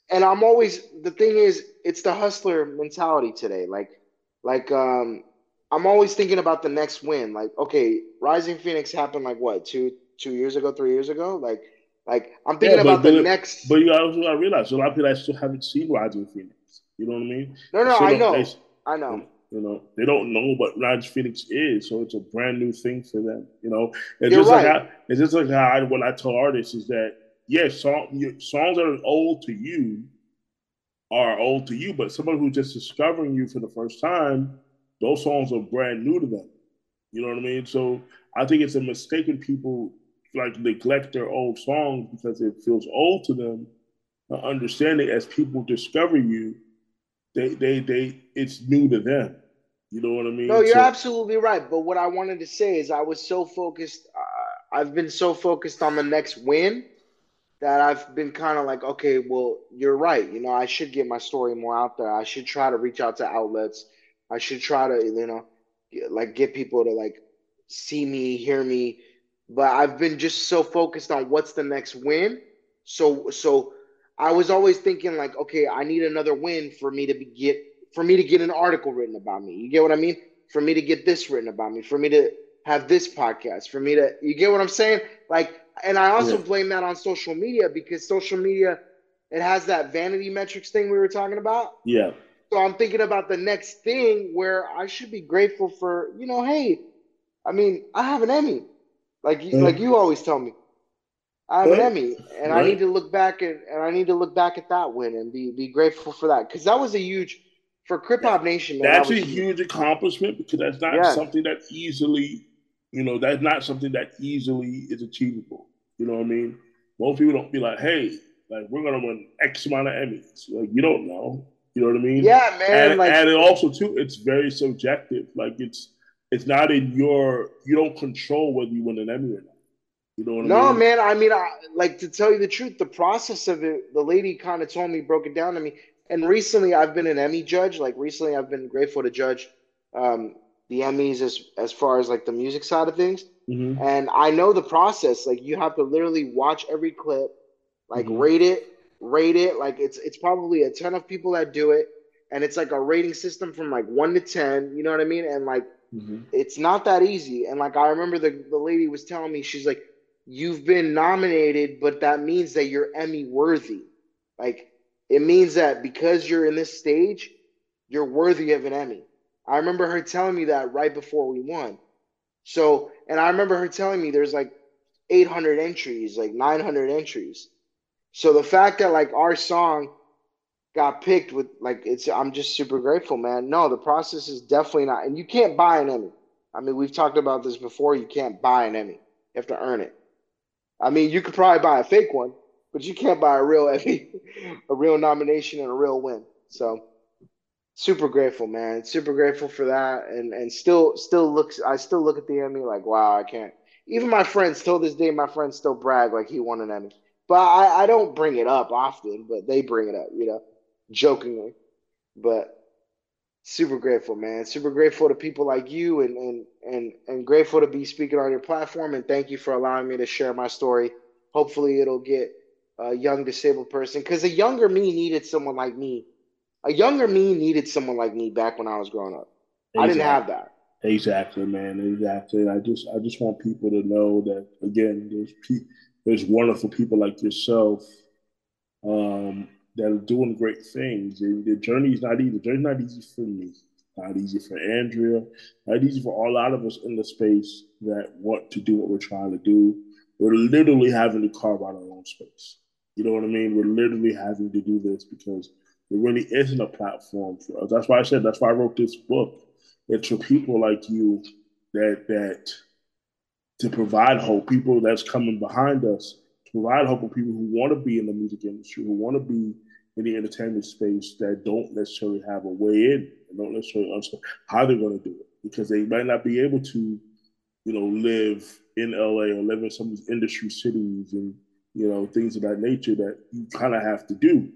and I'm always the thing is it's the hustler mentality today. Like like um I'm always thinking about the next win. Like, okay, Rising Phoenix happened like what, two two years ago, three years ago? Like like I'm thinking yeah, but, about the next But you also gotta realize a lot of people that still haven't seen Rising Phoenix. You know what I mean? No, no, I know. They, I know. You know, they don't know what Rising Phoenix is, so it's a brand new thing for them. You know, it's You're just right. like how, it's just like how I, what I tell artists is that yes, song, songs that are old to you are old to you, but someone who's just discovering you for the first time, those songs are brand new to them. You know what I mean? So I think it's a mistake when people like neglect their old songs because it feels old to them. Understanding as people discover you, they they they it's new to them. You know what I mean? No, you're so, absolutely right. But what I wanted to say is I was so focused. Uh, I've been so focused on the next win that I've been kind of like, okay, well, you're right. You know, I should get my story more out there. I should try to reach out to outlets. I should try to, you know, like get people to like see me, hear me. But I've been just so focused on what's the next win. So, so I was always thinking like, okay, I need another win for me to be, get for me to get an article written about me. You get what I mean? For me to get this written about me. For me to have this podcast. For me to, you get what I'm saying? Like and I also yeah. blame that on social media because social media it has that vanity metrics thing we were talking about. Yeah. So I'm thinking about the next thing where I should be grateful for, you know, hey, I mean, I have an Emmy. Like mm. like you always tell me. I have right. an Emmy and right. I need to look back at and I need to look back at that win and be be grateful for that cuz that was a huge for Krip-Hop Nation. Man, that's that a huge accomplishment because that's not yeah. something that easily you know, that's not something that easily is achievable. You know what I mean? Most people don't be like, hey, like we're gonna win X amount of Emmys. Like you don't know. You know what I mean? Yeah, man. And, like, and also too, it's very subjective. Like it's it's not in your you don't control whether you win an Emmy or not. You know what no, I mean? man. I mean, I, like to tell you the truth, the process of it, the lady kind of told me, broke it down to me. And recently, I've been an Emmy judge. Like recently, I've been grateful to judge um, the Emmys as as far as like the music side of things. Mm-hmm. And I know the process. Like you have to literally watch every clip, like mm-hmm. rate it, rate it. Like it's it's probably a ton of people that do it, and it's like a rating system from like one to ten. You know what I mean? And like mm-hmm. it's not that easy. And like I remember the the lady was telling me, she's like, "You've been nominated, but that means that you're Emmy worthy. Like it means that because you're in this stage, you're worthy of an Emmy." I remember her telling me that right before we won. So, and I remember her telling me there's like 800 entries, like 900 entries. So the fact that like our song got picked with like it's, I'm just super grateful, man. No, the process is definitely not, and you can't buy an Emmy. I mean, we've talked about this before. You can't buy an Emmy. You have to earn it. I mean, you could probably buy a fake one, but you can't buy a real Emmy, a real nomination, and a real win. So super grateful, man. Super grateful for that, and and still still looks. I still look at the Emmy like, wow, I can't. Even my friends, till this day, my friends still brag like he won an Emmy. But I, I don't bring it up often, but they bring it up, you know, jokingly. But super grateful, man. Super grateful to people like you, and and and and grateful to be speaking on your platform. And thank you for allowing me to share my story. Hopefully, it'll get a young disabled person because a younger me needed someone like me a younger me needed someone like me back when I was growing up. Exactly. I didn't have that. Exactly, man. Exactly. I just I just want people to know that again, there's pe- there's wonderful people like yourself um, that are doing great things. And the journey is not easy. The journey not easy for me. Not easy for Andrea. Not easy for all lot of us in the space that want to do what we're trying to do. We're literally having to carve out our own space. You know what I mean? We're literally having to do this because there really isn't a platform for us. That's why I said that's why I wrote this book. It's for people like you that that to provide hope, people that's coming behind us, to provide hope for people who want to be in the music industry, who want to be in the entertainment space that don't necessarily have a way in and don't necessarily understand how they're going to do it because they might not be able to, you know, live in LA or live in some of these industry cities and you know things of that nature that you kind of have to do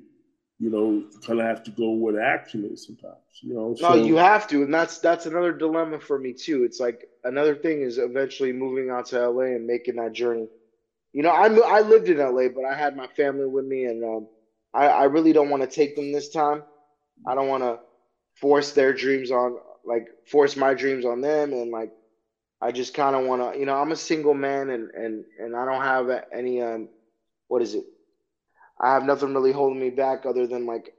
you know, you kind of have to go where the action is sometimes, you know. So. No, you have to, and that's that's another dilemma for me too. It's like another thing is eventually moving out to LA and making that journey. You know, I I lived in LA, but I had my family with me, and um, I I really don't want to take them this time. I don't want to force their dreams on, like force my dreams on them, and like I just kind of want to, you know, I'm a single man, and and and I don't have any um, what is it? I have nothing really holding me back other than like,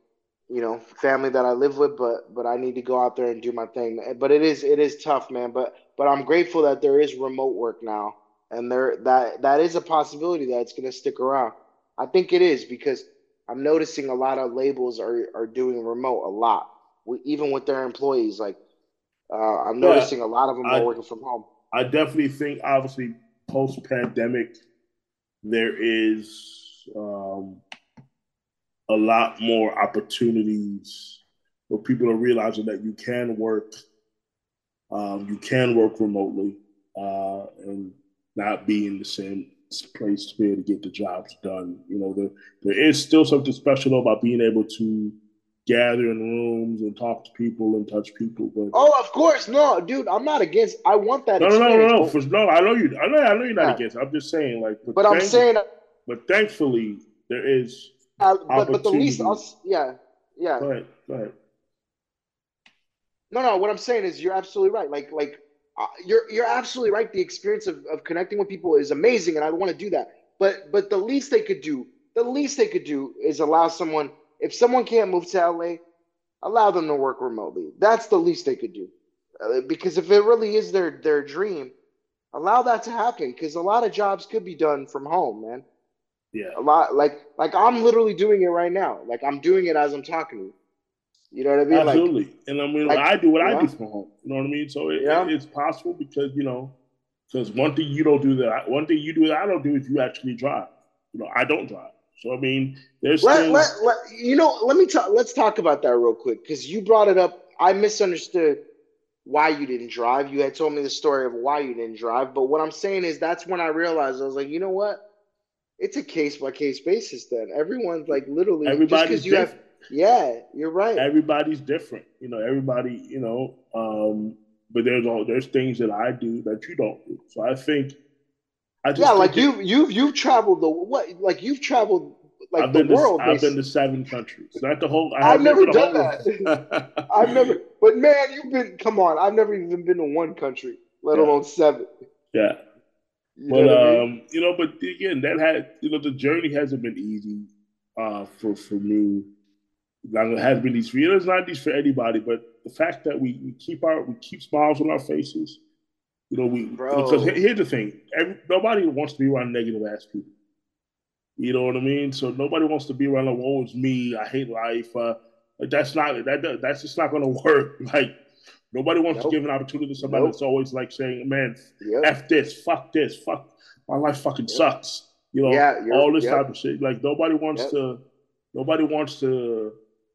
you know, family that I live with. But but I need to go out there and do my thing. But it is it is tough, man. But but I'm grateful that there is remote work now, and there that that is a possibility that it's going to stick around. I think it is because I'm noticing a lot of labels are are doing remote a lot, we, even with their employees. Like uh, I'm noticing yeah, a lot of them I, are working from home. I definitely think, obviously, post pandemic, there is um, a lot more opportunities where people are realizing that you can work, um, you can work remotely, uh, and not be in the same place to be able to get the jobs done. You know, there, there is still something special about being able to gather in rooms and talk to people and touch people. But oh, of course, no, dude, I'm not against. I want that. No, no, no, no. For, no, I know you. I know. I know you're not yeah. against. I'm just saying, like, but, but I'm saying, but thankfully, there is. Uh, but, but the least, I'll, yeah, yeah. Go ahead. Go ahead. No, no. What I'm saying is, you're absolutely right. Like, like uh, you're you're absolutely right. The experience of, of connecting with people is amazing, and I want to do that. But but the least they could do, the least they could do is allow someone. If someone can't move to LA, allow them to work remotely. That's the least they could do. Uh, because if it really is their their dream, allow that to happen. Because a lot of jobs could be done from home, man. Yeah. A lot like like I'm literally doing it right now. Like I'm doing it as I'm talking to you. You know what I mean? Absolutely. Like, and I mean, like, I do what yeah. I do from home. You know what I mean? So it, yeah. it's possible because you know, because one thing you don't do that, one thing you do that I don't do is you actually drive. You know, I don't drive. So I mean, there's let, things... let, let, you know. Let me talk. Let's talk about that real quick because you brought it up. I misunderstood why you didn't drive. You had told me the story of why you didn't drive, but what I'm saying is that's when I realized I was like, you know what? It's a case by case basis. Then everyone's like literally everybody's you different. have yeah, you're right. Everybody's different. You know, everybody, you know, um, but there's all there's things that I do that you don't do. So I think I just Yeah, like you you've you've traveled the what like you've traveled like I've the been world. To, I've been to seven countries. Not the whole I have never done that. I've never but man, you've been come on, I've never even been to one country, let yeah. alone seven. Yeah. You but um, I mean? you know, but again, that had you know, the journey hasn't been easy uh for for me it has been these for It's not these for anybody, but the fact that we, we keep our we keep smiles on our faces. You know, we Bro. because here's the thing: every, nobody wants to be around negative ass people. You know what I mean? So nobody wants to be around like, "Oh, it's me. I hate life." Uh, that's not that. That's just not going to work. Like nobody wants nope. to give an opportunity to somebody nope. that's always like saying, "Man, yep. f this, fuck this, fuck my life, fucking yep. sucks." You know, yeah, all this type of shit. Like nobody wants to. Nobody wants to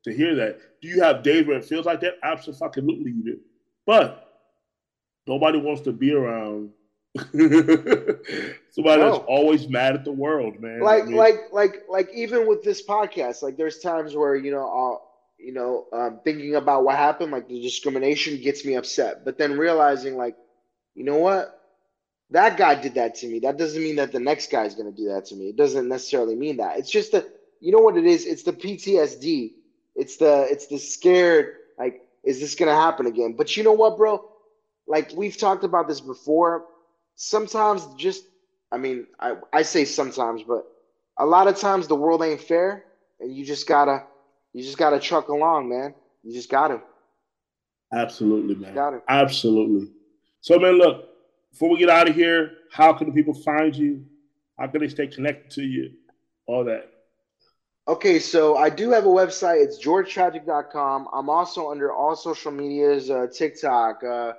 to hear that. Do you have days where it feels like that? Absolutely, you do. But nobody wants to be around somebody no. that's always mad at the world, man. Like, I mean, like, like, like, even with this podcast, like, there's times where you know, I'll, you know, um, thinking about what happened, like the discrimination gets me upset, but then realizing, like, you know what? That guy did that to me. That doesn't mean that the next guy is going to do that to me. It doesn't necessarily mean that. It's just that you know what it is. It's the PTSD it's the it's the scared like is this gonna happen again? But you know what, bro? Like we've talked about this before. Sometimes just I mean I I say sometimes, but a lot of times the world ain't fair, and you just gotta you just gotta truck along, man. You just gotta. Absolutely, man. Got Absolutely. So, man, look. Before we get out of here, how can the people find you? How can they stay connected to you? All that. Okay, so I do have a website. It's georgetragic.com. I'm also under all social medias uh, TikTok, uh,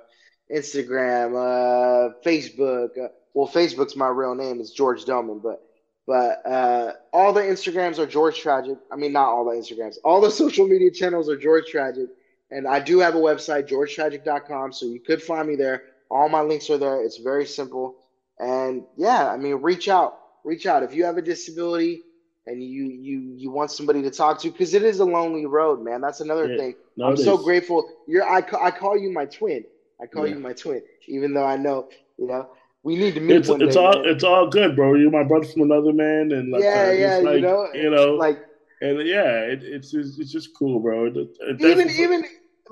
Instagram, uh, Facebook. Uh, well, Facebook's my real name. It's George Doman, but but uh, all the Instagrams are George Tragic. I mean, not all the Instagrams. All the social media channels are George Tragic. And I do have a website, georgetragic.com. So you could find me there. All my links are there. It's very simple. And yeah, I mean, reach out. Reach out. If you have a disability, and you you you want somebody to talk to because it is a lonely road, man. That's another yeah, thing. I'm so grateful. You're I, I call you my twin. I call yeah. you my twin, even though I know you know we need to meet it's, one it's day, all man. it's all good, bro. You're my brother from another man, and like, yeah, uh, yeah, like, you know, you know, like and yeah, it, it's it's just cool, bro. It, it even even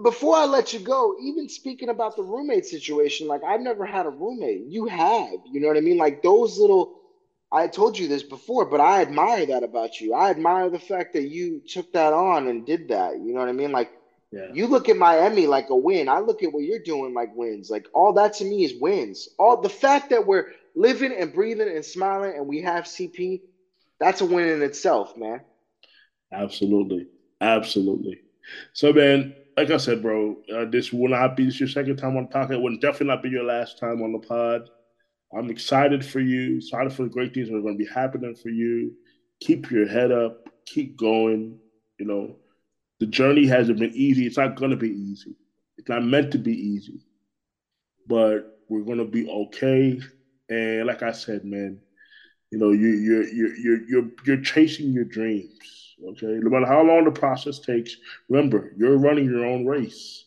before I let you go, even speaking about the roommate situation, like I've never had a roommate. You have, you know what I mean? Like those little I told you this before, but I admire that about you. I admire the fact that you took that on and did that. You know what I mean? Like, yeah. you look at my Emmy like a win. I look at what you're doing like wins. Like, all that to me is wins. All the fact that we're living and breathing and smiling and we have CP, that's a win in itself, man. Absolutely. Absolutely. So, man, like I said, bro, uh, this will not be this your second time on the podcast. It will definitely not be your last time on the pod. I'm excited for you, excited for the great things that are going to be happening for you. Keep your head up, keep going. You know, the journey hasn't been easy. It's not going to be easy. It's not meant to be easy, but we're going to be okay. And like I said, man, you know, you you're you're you're you're you're chasing your dreams. Okay, no matter how long the process takes, remember you're running your own race.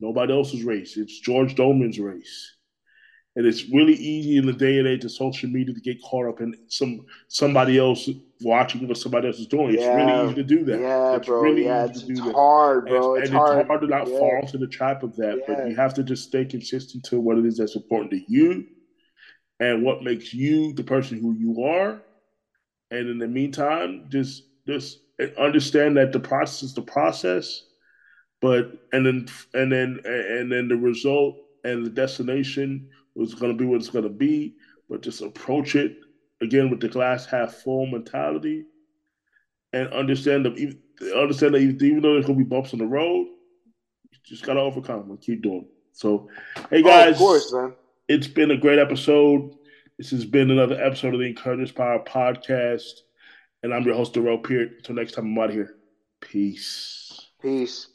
Nobody else's race. It's George Doman's race. And it's really easy in the day and age of social media to get caught up in some somebody else watching what somebody else is doing. It's really easy to do that. Yeah, it's bro. really yeah, easy it's, to do it's that. hard, bro. and It's, it's hard. hard to not Yeah. fall into the trap of that, but you have to just stay consistent to what it is that's important to you and what makes you the person who you are. And in the meantime, just just understand that the process is the process, but and then and then and then the result and the destination was going to be what it's going to be. But just approach it again with the glass half full mentality, and understand that even understand that even, though there's going to be bumps on the road, you just got to overcome and keep doing. it. So, hey Oh, guys, of course, man. it's been a great episode. This has been another episode of the N'Courage N'Spire Podcast. And I'm your host, Durell Peart. Until next time, I'm out of here. Peace. Peace.